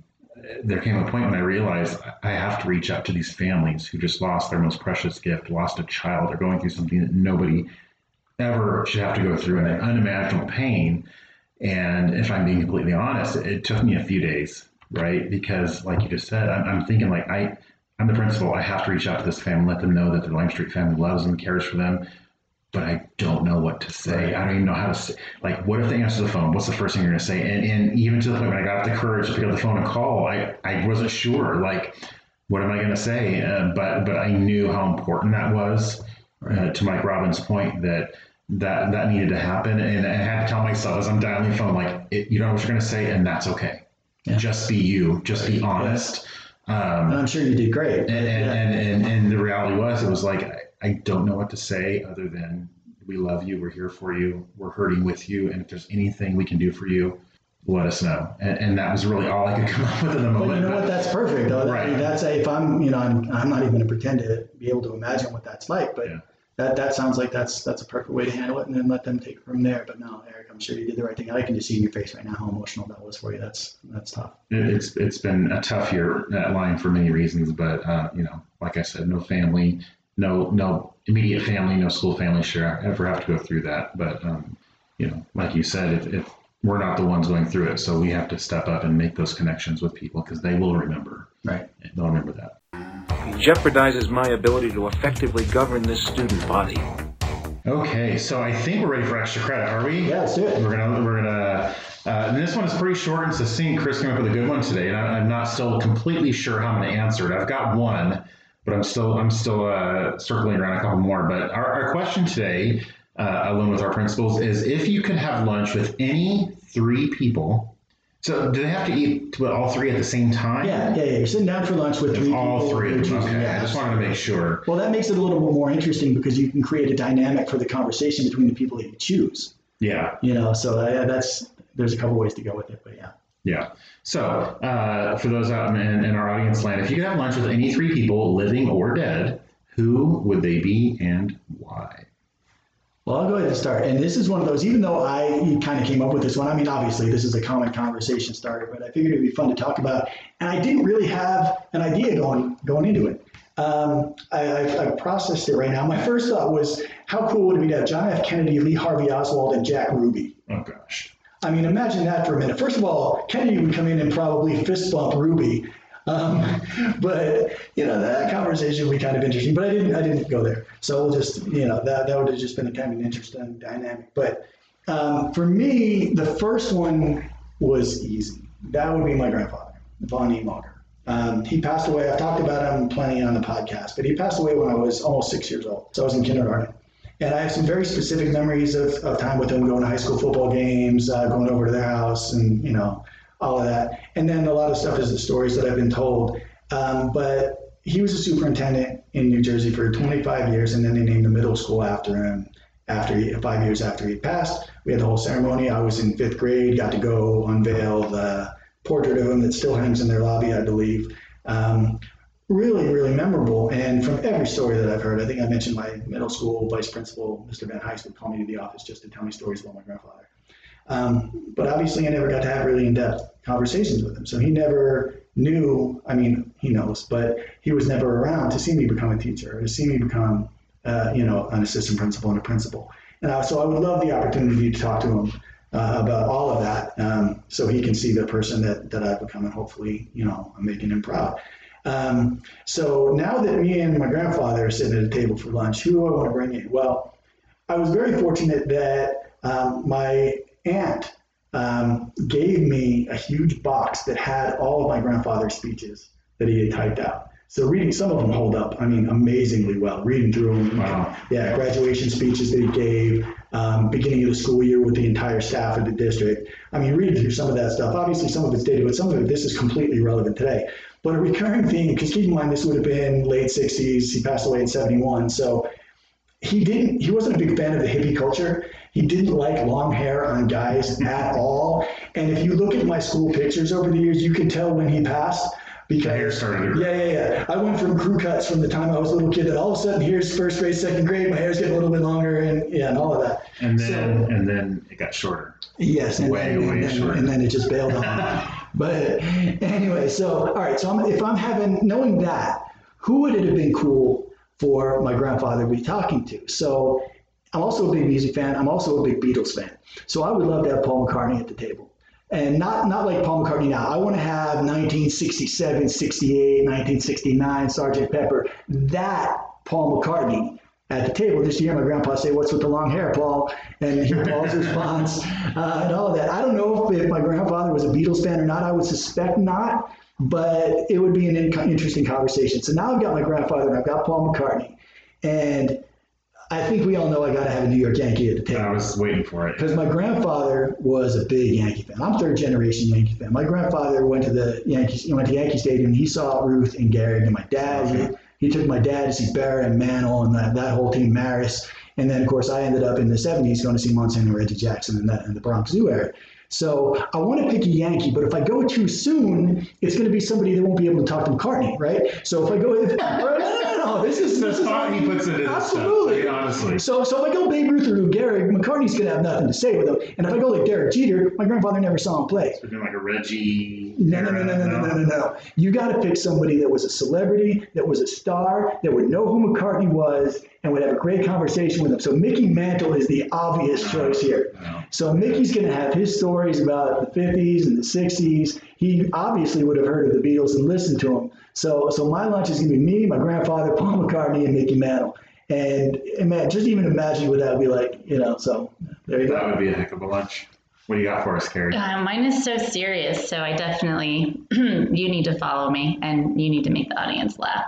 there came a point when I realized I have to reach out to these families who just lost their most precious gift, lost a child, they're going through something that nobody ever should have to go through, an unimaginable pain. And if I'm being completely honest, it took me a few days, right? Because, like you just said, I'm, I'm thinking like I, I'm the principal. I have to reach out to this family, let them know that the Lime Street family loves them, cares for them. But I don't know what to say. I don't even know how to say. Like, what if they answer the phone? What's the first thing you're going to say? And, and even to the point when I got the courage to pick up the phone and call, I, I wasn't sure. Like, what am I going to say? Uh, but but I knew how important that was. Uh, to Mike Robbins' point that that that needed to happen, and I had to tell myself as I'm dialing the phone, like, it, you don't know what you're going to say, and that's okay. Just be you. Just be honest. Um, I'm sure you did great. and, and, and, and, and the reality was, it was like, I, I don't know what to say other than we love you, we're here for you, we're hurting with you, and if there's anything we can do for you, let us know. And, and that was really all I could [laughs] come up with in the moment. you know but- what? That's perfect. Though. Right. I mean, that's a, if I'm, you know, I'm, I'm not even going to pretend to be able to imagine what that's like, but Yeah. That, that sounds like that's, that's a perfect way to handle it and then let them take it from there. But no, Eric, I'm sure you did the right thing. I can just see in your face right now how emotional that was for you. That's, that's tough. It- It's it's been a tough year at Lime for many reasons, but uh, you know, like I said, no family, no no immediate family, no school family should ever have to go through that. But um, you know, like you said, if, if we're not the ones going through it, so we have to step up and make those connections with people because they will remember. Right. They'll remember that. Jeopardizes my ability to effectively govern this student body. Okay, so I think we're ready for extra credit, are we? Yeah, let's do it. We're gonna we're gonna. Uh, and this one is pretty short and succinct. Chris came up with a good one today, and I, I'm not still completely sure how I'm going to answer it. I've got one, but I'm still I'm still uh, circling around a couple more. But our, our question today, uh, along with our principals, is if you could have lunch with any three people. So do they have to eat with all three at the same time? Yeah, yeah, yeah. You're sitting down for lunch with three All people. three of them. choosing- Okay. yeah, I just wanted to make sure. Well, that makes it a little bit more interesting because you can create a dynamic for the conversation between the people that you choose. Yeah. You know, so uh, that's there's a couple ways to go with it, but yeah. Yeah. So, uh, for those out in, in our audience land, if you could have lunch with any three people, living or dead, who would they be and why? Well, I'll go ahead and start. And this is one of those, even though I kind of came up with this one, I mean, obviously, this is a common conversation starter, but I figured it'd be fun to talk about. And I didn't really have an idea going going into it. Um, I, I've, I've processed it right now. My first thought was, how cool would it be to have John F. Kennedy, Lee Harvey Oswald, and Jack Ruby? Oh, gosh. I mean, imagine that for a minute. First of all, Kennedy would come in and probably fist bump Ruby. Um, [laughs] but you know that conversation would be kind of interesting. But I didn't. I didn't go there. So we'll just you know that that would have just been a kind of an interesting dynamic. But um, for me, the first one was easy. That would be my grandfather, Von E. Um, he passed away. I've talked about him plenty on the podcast, but he passed away when I was almost six years old. So I was in kindergarten. And I have some very specific memories of, of time with him going to high school football games, uh, going over to their house, and you know all of that. And then a lot of stuff is the stories that I've been told. Um, but he was a superintendent in New Jersey for 25 years, and then they named the middle school after him. After he, five years after he passed, we had the whole ceremony. I was in fifth grade, got to go unveil the portrait of him that still hangs in their lobby, I believe. Um, really, really memorable. And from every story that I've heard, I think I mentioned my middle school vice principal, Mr. Van Heist, would call me to the office just to tell me stories about my grandfather. Um, but obviously, I never got to have really in depth conversations with him. So he never knew, I mean, he knows, but he was never around to see me become a teacher to see me become, uh, you know, an assistant principal and a principal. And I, so I would love the opportunity to talk to him uh, about all of that um, so he can see the person that, that I've become and hopefully, you know, I'm making him proud. Um, so now that me and my grandfather are sitting at a table for lunch, who do I want to bring in? Well, I was very fortunate that um, my aunt um, gave me a huge box that had all of my grandfather's speeches that he had typed out. So reading some of them hold up, I mean, amazingly well. Reading through them, Wow. yeah, graduation speeches that he gave, um, beginning of the school year with the entire staff of the district. I mean, reading through some of that stuff. Obviously, some of it's dated, but some of it this is completely relevant today. But a recurring theme, because keep in mind this would have been late '60s. He passed away in '71, so he didn't he wasn't a big fan of the hippie culture he didn't like long hair on guys [laughs] at all and if you look at my school pictures over the years you can tell when he passed because hair started to grow. yeah yeah yeah i went from crew cuts from the time i was a little kid that all of a sudden here's first grade second grade my hair's getting a little bit longer and yeah and all of that And then So- and then it got shorter. Yes, and, Way, then, way and, then, short. and then it just bailed on. [laughs] but anyway, so all right, so I'm, if I'm having knowing that, who would it have been cool for my grandfather to be talking to? So I'm also a big music fan. I'm also a big Beatles fan. So I would love to have Paul McCartney at the table. And not not like Paul McCartney now. I want to have 1967, 68, 1969, Sergeant Pepper. That Paul McCartney at the table just to hear my grandpa say, "What's with the long hair, Paul?" and hear [laughs] Paul's response uh, and all of that. I don't know if, if my grandfather was a Beatles fan or not. I would suspect not, but it would be an in- interesting conversation. So now I've got my grandfather and I've got Paul McCartney, and I think we all know I got to have a New York Yankee at the table. I was waiting for it. Because my grandfather was a big Yankee fan. I'm third generation Yankee fan. My grandfather went to the Yankees, he went to Yankee Stadium. He saw Ruth and Gehrig, and my dad. He, he took my dad to see Berra and Mantle and that, that whole team, Maris. And then, of course, I ended up in the 70s going to see Munson and Reggie Jackson and, that, and the Bronx Zoo era. So I want to pick a Yankee, but if I go too soon, it's going to be somebody that won't be able to talk to McCartney, right? So if I go, if, [laughs] no, no, this is The thought he puts into this absolutely. stuff. I honestly. So, so if I go Babe Ruth or Lou Gehrig, McCartney's going to have nothing to say with him. And if I go like Derek Jeter, my grandfather never saw him play. Doing like a Reggie. No, no, no, no, no, no, no, no, no. You got to pick somebody that was a celebrity, that was a star, that would know who McCartney was, and would have a great conversation with him. So Mickey Mantle is the obvious choice here. So Mickey's going to have his stories about the 50s and the 60s. He obviously would have heard of the Beatles and listened to them. So, so my lunch is going to be me, my grandfather, Paul McCartney, and Mickey Mantle. And, and man, just even imagine what that would be like, you know. So there you That go. That would be a heck of a lunch. What do you got for us, Carrie? Uh, mine is so serious, so I definitely [clears throat] you need to follow me and you need to make the audience laugh.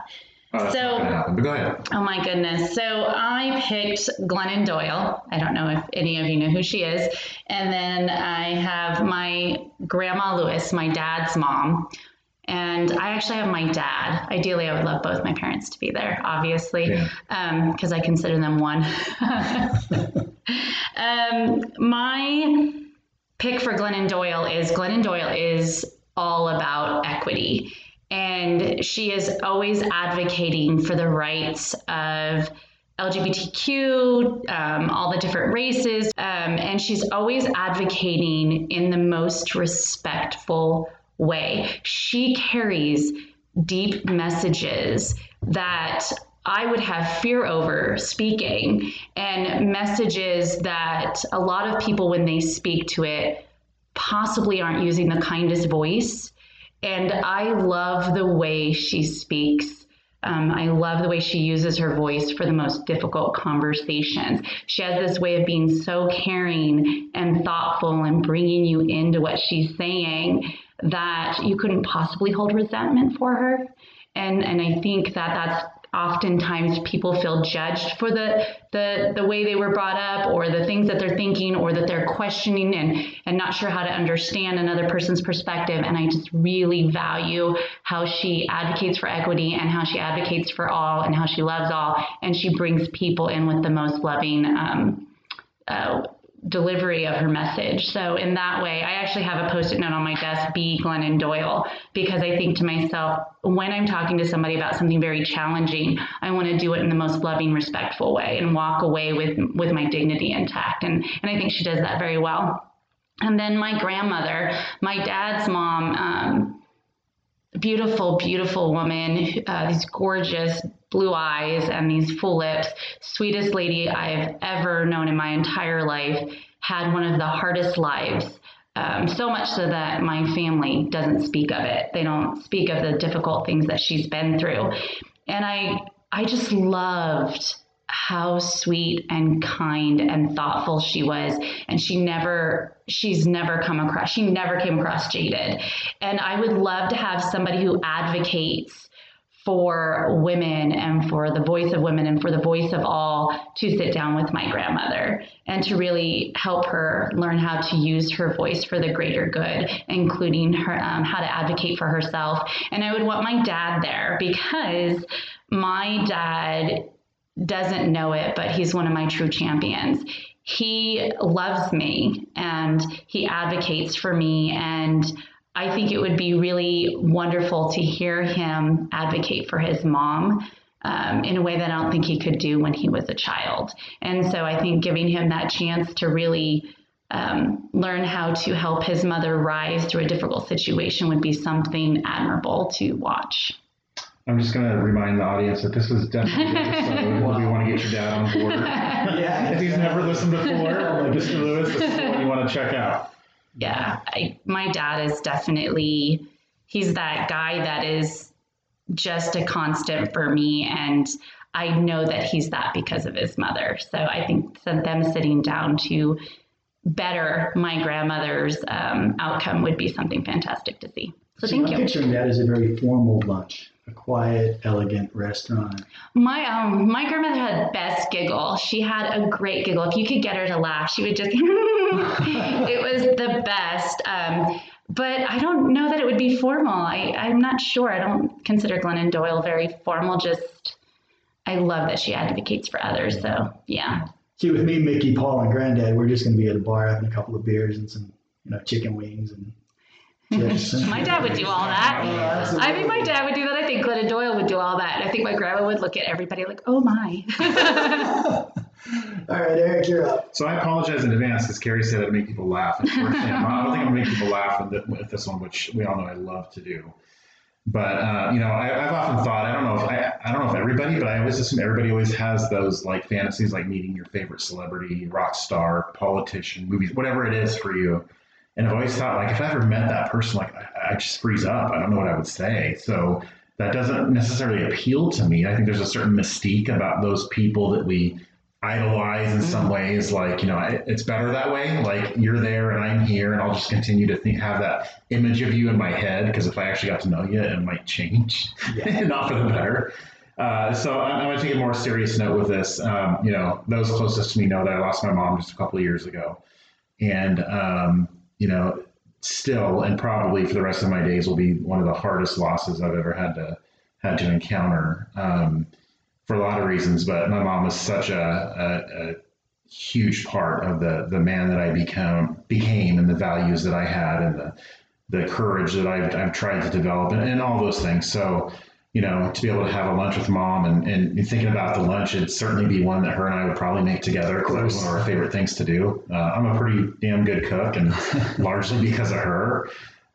Oh, So- happen. Go ahead. Oh my goodness. So I picked Glennon Doyle. I don't know if any of you know who she is. And then I have my grandma Lewis, my dad's mom. And I actually have my dad. Ideally, I would love both my parents to be there, obviously, Yeah. because I consider them one. [laughs] um, my pick for Glennon Doyle is Glennon Doyle is all about equity. And she is always advocating for the rights of LGBTQ, um, all the different races. Um, and she's always advocating in the most respectful way. She carries deep messages that I would have fear over speaking, and messages that a lot of people, when they speak to it, possibly aren't using the kindest voice. And I love the way she speaks. Um, I love the way she uses her voice for the most difficult conversations. She has this way of being so caring and thoughtful and bringing you into what she's saying that you couldn't possibly hold resentment for her. And and I think that that's oftentimes people feel judged for the the the way they were brought up or the things that they're thinking or that they're questioning and and not sure how to understand another person's perspective and I just really value how she advocates for equity and how she advocates for all and how she loves all and she brings people in with the most loving um, uh, delivery of her message. So in that way, I actually have a post-it note on my desk, be Glennon Doyle, because I think to myself, when I'm talking to somebody about something very challenging, I want to do it in the most loving, respectful way and walk away with with my dignity intact. And and I think she does that very well. And then my grandmother, my dad's mom, um, beautiful, beautiful woman, uh, these gorgeous blue eyes and these full lips, sweetest lady I've ever known in my entire life, had one of the hardest lives. Um, so much so that my family doesn't speak of it. They don't speak of the difficult things that she's been through. And I, I just loved how sweet and kind and thoughtful she was and she never she's never come across she never came across jaded and i would love to have somebody who advocates for women and for the voice of women and for the voice of all to sit down with my grandmother and to really help her learn how to use her voice for the greater good, including her um, how to advocate for herself. And I would want my dad there because my dad doesn't know it, but he's one of my true champions. He loves me and he advocates for me and I think it would be really wonderful to hear him advocate for his mom um, in a way that I don't think he could do when he was a child. And so I think giving him that chance to really um, learn how to help his mother rise through a difficult situation would be something admirable to watch. I'm just going to remind the audience that this is definitely the episode [laughs] where we want to get your dad on board. [laughs] Yeah. if he's never listened before, like Mr. Lewis, this is what you want to check out. yeah, I, my dad is definitely he's that guy that is just a constant for me and I know that he's that because of his mother. So I think that them sitting down to better my grandmother's um, outcome would be something fantastic to see. So So thank I'm you. picturing that as a very formal lunch, a quiet, elegant restaurant. My um my grandmother had best giggle. She had a great giggle. If you could get her to laugh, she would just [laughs] it was the best. Um but I don't know that it would be formal. I, I'm not sure. I don't consider Glennon Doyle very formal. Just I love that she advocates for others. So yeah. See, with me, Mickey, Paul, and Granddad, we're just going to be at a bar having a couple of beers and some, you know, chicken wings and chips. [laughs] My dad would do all that. I think my dad would do that. I think Glennon Doyle would do all that. I think my grandma would look at everybody like, oh my. [laughs] All right, Eric, you're up. So I apologize in advance because Carrie said I'd make people laugh. Unfortunately, I'm not, I don't think I'm going to make people laugh with, this one, which we all know I love to do. But uh, you know, I, I've often thought I don't know if I, I don't know if everybody, but I always assume everybody always has those like fantasies, like meeting your favorite celebrity, rock star, politician, movies, whatever it is for you. And I've always thought like if I ever met that person, like I, I just freeze up. I don't know what I would say. So that doesn't necessarily appeal to me. I think there's a certain mystique about those people that we idolize in some ways like you know it- it's better that way like you're there and i'm here and i'll just continue to think have that image of you in my head because if i actually got to know you it might change Yeah. [laughs] not for the better Uh, so I'm, I'm going to take a more serious note with this. Um, you know, those closest to me know that I lost my mom just a couple of years ago, and um, you know, still and probably for the rest of my days will be one of the hardest losses I've ever had to had to encounter um, for a lot of reasons. But my mom was such a, a, a huge part of the the man that I become became and the values that I had and the the courage that I've, I've tried to develop and, and all those things. So you know, to be able to have a lunch with mom and, and thinking about the lunch, it'd certainly be one that her and I would probably make together because that was one of our favorite things to do. Uh, I'm a pretty damn good cook and [laughs] largely because of her.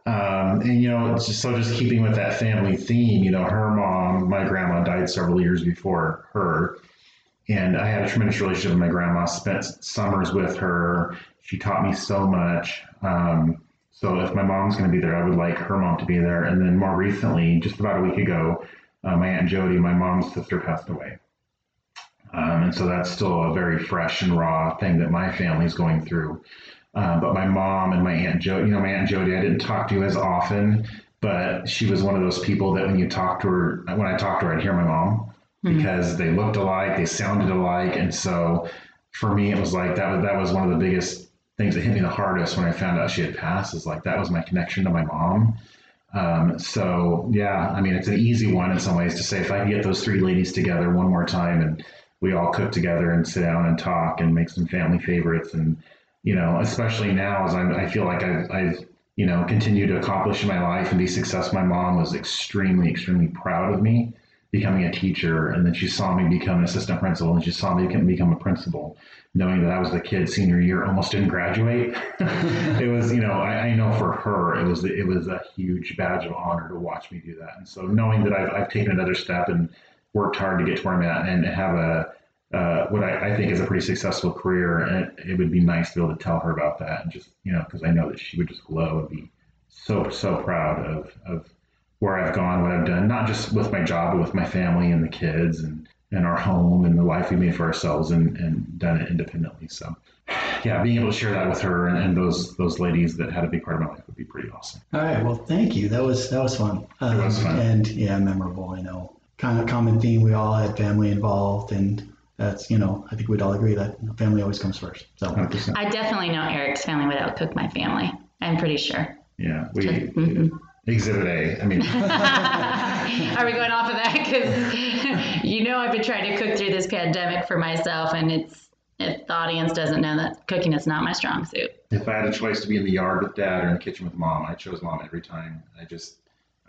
Um, and, you know, just, so just keeping with that family theme, you know, her mom, my grandma died several years before her. And I had a tremendous relationship with my grandma, spent summers with her. She taught me so much. Um, so if my mom's going to be there, I would like her mom to be there. And then more recently, just about a week ago, uh, my aunt Jody, my mom's sister, passed away. Um, and so that's still a very fresh and raw thing that my family's going through. Uh, but my mom and my aunt Jody, you know, my aunt Jody, I didn't talk to as often, but she was one of those people that when you talk to her, when I talked to her, I'd hear my mom mm-hmm. because they looked alike, they sounded alike, and so for me, it was like that. Was, that was one of the biggest things that hit me the hardest when I found out she had passed is like that was my connection to my mom. Um, so yeah, I mean, it's an easy one in some ways to say if I can get those three ladies together one more time and we all cook together and sit down and talk and make some family favorites and you know, especially now as I'm, I feel like I've, I've you know continued to accomplish in my life and be successful. My mom was extremely, extremely proud of me becoming a teacher, and then she saw me become an assistant principal, and she saw me become a principal knowing that I was the kid senior year, almost didn't graduate. [laughs] it was, you know, I, I, know for her, it was it was a huge badge of honor to watch me do that. And so knowing that I've, I've taken another step and worked hard to get to where I'm at and have a uh, what I, I, think is a pretty successful career, and it, it, would be nice to be able to tell her about that and just you know because I know that she would just glow and be so so proud of of where I've gone, what I've done, not just with my job, but with my family and the kids and and our home and the life we made for ourselves and, and done it independently. So yeah, being able to share that with her and, and, those those ladies that had a big part of my life would be pretty awesome. All right, well, thank you. That was that was fun. Um, it was fun. and yeah, memorable. I know, kind of common theme. We all had family involved, and that's you know, I think we'd all agree that family always comes first. So 100%. I definitely know Eric's family would outcook my family. I'm pretty sure. Yeah, we. Mm-hmm. Exhibit A. I mean, [laughs] are we going off of that? Because you know, I've been trying to cook through this pandemic for myself, and it's if the audience doesn't know that cooking is not my strong suit. If I had a choice to be in the yard with dad or in the kitchen with mom, I chose mom every time. I just,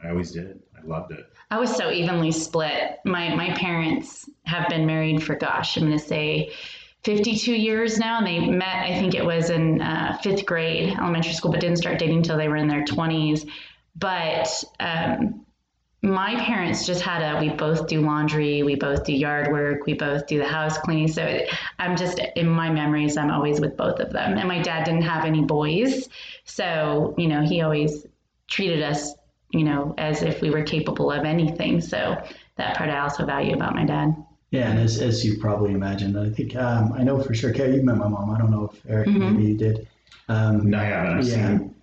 I always did. I loved it. I was so evenly split. My my parents have been married for gosh, I'm going to say 52 years now. And they met, I think it was in uh, fifth grade, elementary school, but didn't start dating until they were in their 20s. But um, my parents just had a we both do laundry, we both do yard work, we both do the house cleaning. So it, I'm just in my memories, I'm always with both of them. And my dad didn't have any boys. So, you know, he always treated us, you know, as if we were capable of anything. So that part I also value about my dad. Yeah, and as, as you probably imagined, I think um, I know for sure, Carrie, you met my mom. I don't know if Eric mm-hmm. maybe you did. Um, no, I haven't. I've yeah. seen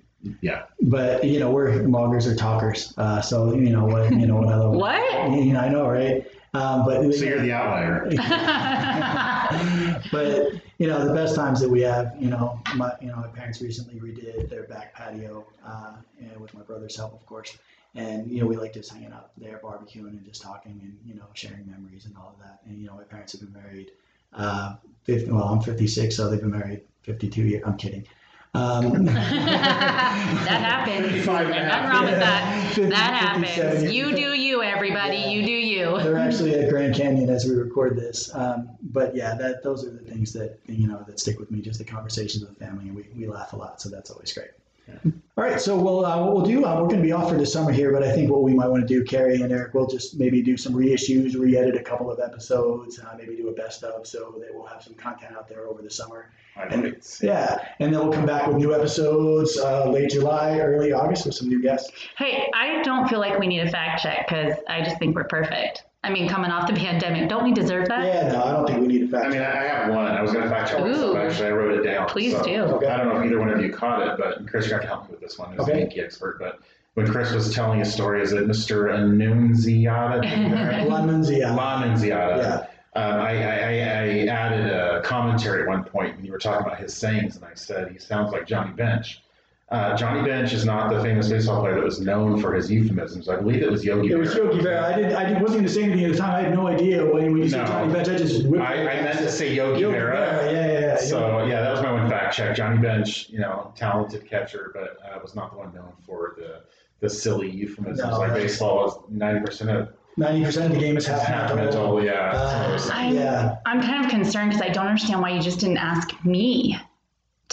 yeah. But you know, we're moggers or talkers. Uh, so you know what you know what I love. what? You know, I know, right? Um, but so you're the outlier. [laughs] but you know, the best times that we have, you know, my you know my parents recently redid their back patio, uh, and with my brother's help, of course. And you know, we like just hanging out there, barbecuing, and just talking, and you know, sharing memories and all of that. And you know, my parents have been married. Uh, 50, well, I'm 56, so they've been married 52 years. I'm kidding. Um, [laughs] that happens. [laughs] There's nothing wrong with that. 50, that happens. You do you, everybody. Yeah. You do you. They're actually at Grand Canyon as we record this. Um, but yeah, that those are the things that you know that stick with me. Just the conversations with the family, and we, we laugh a lot, so that's always great. Yeah. All right, so we'll, uh, what we'll do, uh, we're going to be off for the summer here, but I think what we might want to do, Carrie and Eric, we'll just maybe do some reissues, re-edit a couple of episodes, uh, maybe do a best of, so that we'll have some content out there over the summer. I And, yeah, and then we'll come back with new episodes uh, late July, early August with some new guests. Hey, I don't feel like we need a fact check because I just think we're perfect. I mean, coming off the pandemic, don't we deserve that? Yeah, no, I don't think we need a fact. I mean, I have one. I was going to fact check myself. Actually, I wrote it down. Please so do. Okay. I don't know if either one of you caught it, but Chris, you're going to help me with this one as okay. a Yankee expert. But when Chris was telling his story, is it Mr. Annunziata? [laughs] La Nunziata. Yeah. Um, I, I, I I added a commentary at one point when you were talking about his sayings, and I said he sounds like Johnny Bench. Uh, Johnny Bench is not the famous baseball player that was known for his euphemisms. I believe it was Yogi It was Yogi Berra. I didn't. I wasn't going to say anything at the time. I had no idea when, when you said No. Johnny Bench. I just whipped I, I meant to say Yogi, Yogi Berra. Berra. Yeah, yeah, yeah. So yeah, that was my one fact check. Johnny Bench, you know, talented catcher, but uh, was not the one known for the the silly euphemisms No, like baseball is ninety percent of Ninety percent of the game is half half mental. Yeah. Uh, I'm, Yeah. I'm kind of concerned because I don't understand why you just didn't ask me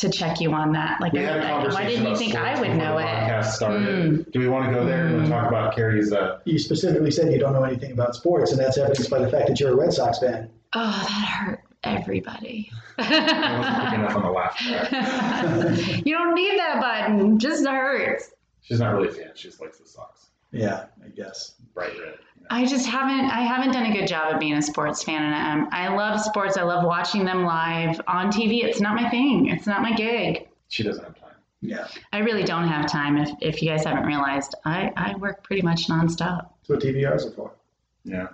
to check you on that. Like, we had a I- why didn't you think I would know it? podcast started. Mm. Do we want to go there and talk about Carrie's? Uh, You specifically said you don't know anything about sports, and that's evidenced by the fact that you're a Red Sox fan. Oh, that hurt everybody. I wasn't quick enough on the laugh track. [laughs] you don't need that button. Just hurts. She's not really a fan. She just likes the socks, Yeah, I guess. bright red. you know. I just haven't. I haven't done a good job of being a sports fan, and um, I love sports. I love watching them live on TV. It's not my thing. It's not my gig. She doesn't have time. Yeah. I really don't have time. If if you guys haven't realized, I I work pretty much nonstop. That's what DVRs are for. Yeah.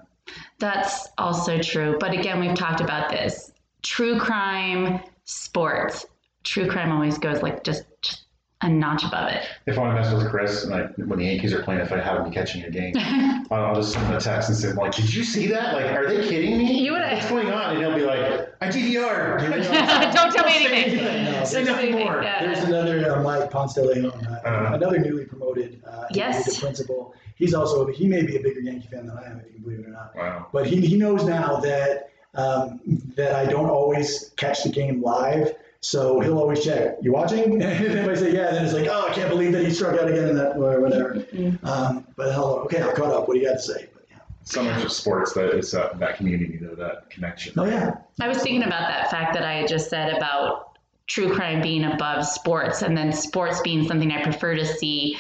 That's also true. But again, we've talked about this. True crime, sports. True crime always goes like just, just a notch above it. If I want to mess with Chris, and I, when the Yankees are playing, if I have him catching a game, I'll, [laughs] I'll just send him a text and say, like, did you see that? Like, are they kidding me? You would- What's going on? And he'll be like, I DVR. [laughs] [laughs] Don't tell me Say anything. No, Say nothing more. There's another uh, Mike Ponce de Leon, uh, Uh. another newly promoted uh, Yes. the principal. He's also he may be a bigger Yankee fan than I am, if you can believe it or not. Wow. But he, he knows now that um, that I don't always catch the game live. So he'll always check. You watching? And [laughs] if I say yeah, then it's like, oh, I can't believe that he struck out again in that or whatever. Um, but hell, okay, I'm caught up. What do you got to say? But, yeah. So much of sports that it's uh, that community, though, that connection. Oh yeah, I was thinking about that fact that I had just said about true crime being above sports and then sports being something I prefer to see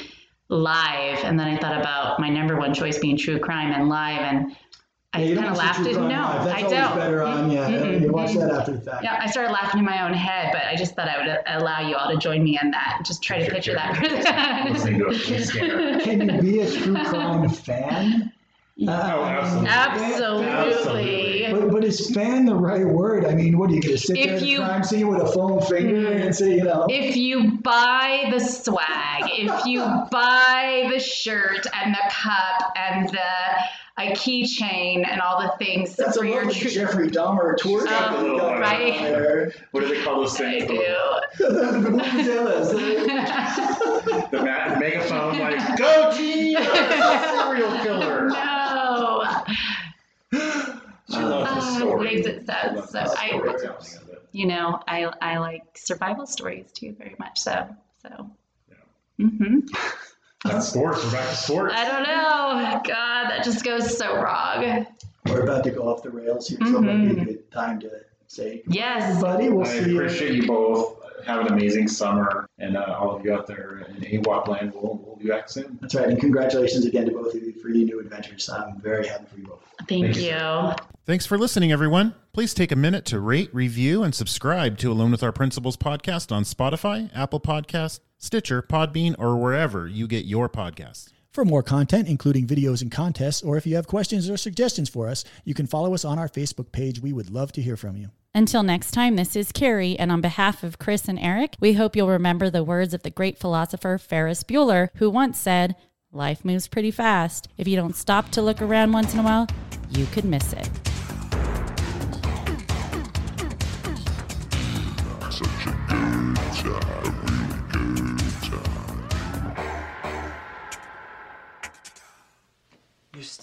live. And then I thought about my number one choice being true crime and live. And I Yeah, don't kind of laughed. At, no, Live. That's I don't. better on. Yeah, Mm-mm, you mm-hmm. watch that after the fact. Yeah, I started laughing in my own head, but I just thought I would uh, allow you all to join me in that. Just try to picture that. Listening to a police scanner. Can you be a true crime fan? Uh, Oh, absolutely. Absolutely. But, but is fan the right word? I mean, what are you going to sit If there at you- the crime scene with a foam finger hmm. and say, you know? If you buy the swag, if you [laughs] buy the shirt and the cup and the a keychain and all the things that's a your lovely true Jeffrey Dahmer tour. guide that you got right. on there. What do they call those I things? do. the [laughs] The, ma- megaphone, like, [laughs] go team! Serial killer. [laughs] no. She loves the Ah, story. makes it sad. So I- storytelling of it. You know, I I like survival stories too very much. So so. Yeah. hmm That's sports. We're back to sports. I don't know. God, that just goes so wrong. We're about to go off the rails here, so it might be a good time to say, Yes. buddy, we'll I see you. appreciate you both. Have an amazing summer, and uh, all of you out there in AWOP land, we'll, we'll be back soon. That's right, and congratulations again to both of you for your new adventures. I'm very happy for you both. Thank, Thank you. you. Thanks for listening, everyone. Please take a minute to rate, review, and subscribe to Alone with Our Principles podcast on Spotify, Apple Podcast, Stitcher, Podbean, or wherever you get your podcasts. For more content, including videos and contests, or if you have questions or suggestions for us, you can follow us on our Facebook page. We would love to hear from you. Until next time, this is Carrie, and on behalf of Chris and Eric, we hope you'll remember the words of the great philosopher Ferris Bueller, who once said, Life moves pretty fast. If you don't stop to look around once in a while, you could miss it. Such a good time,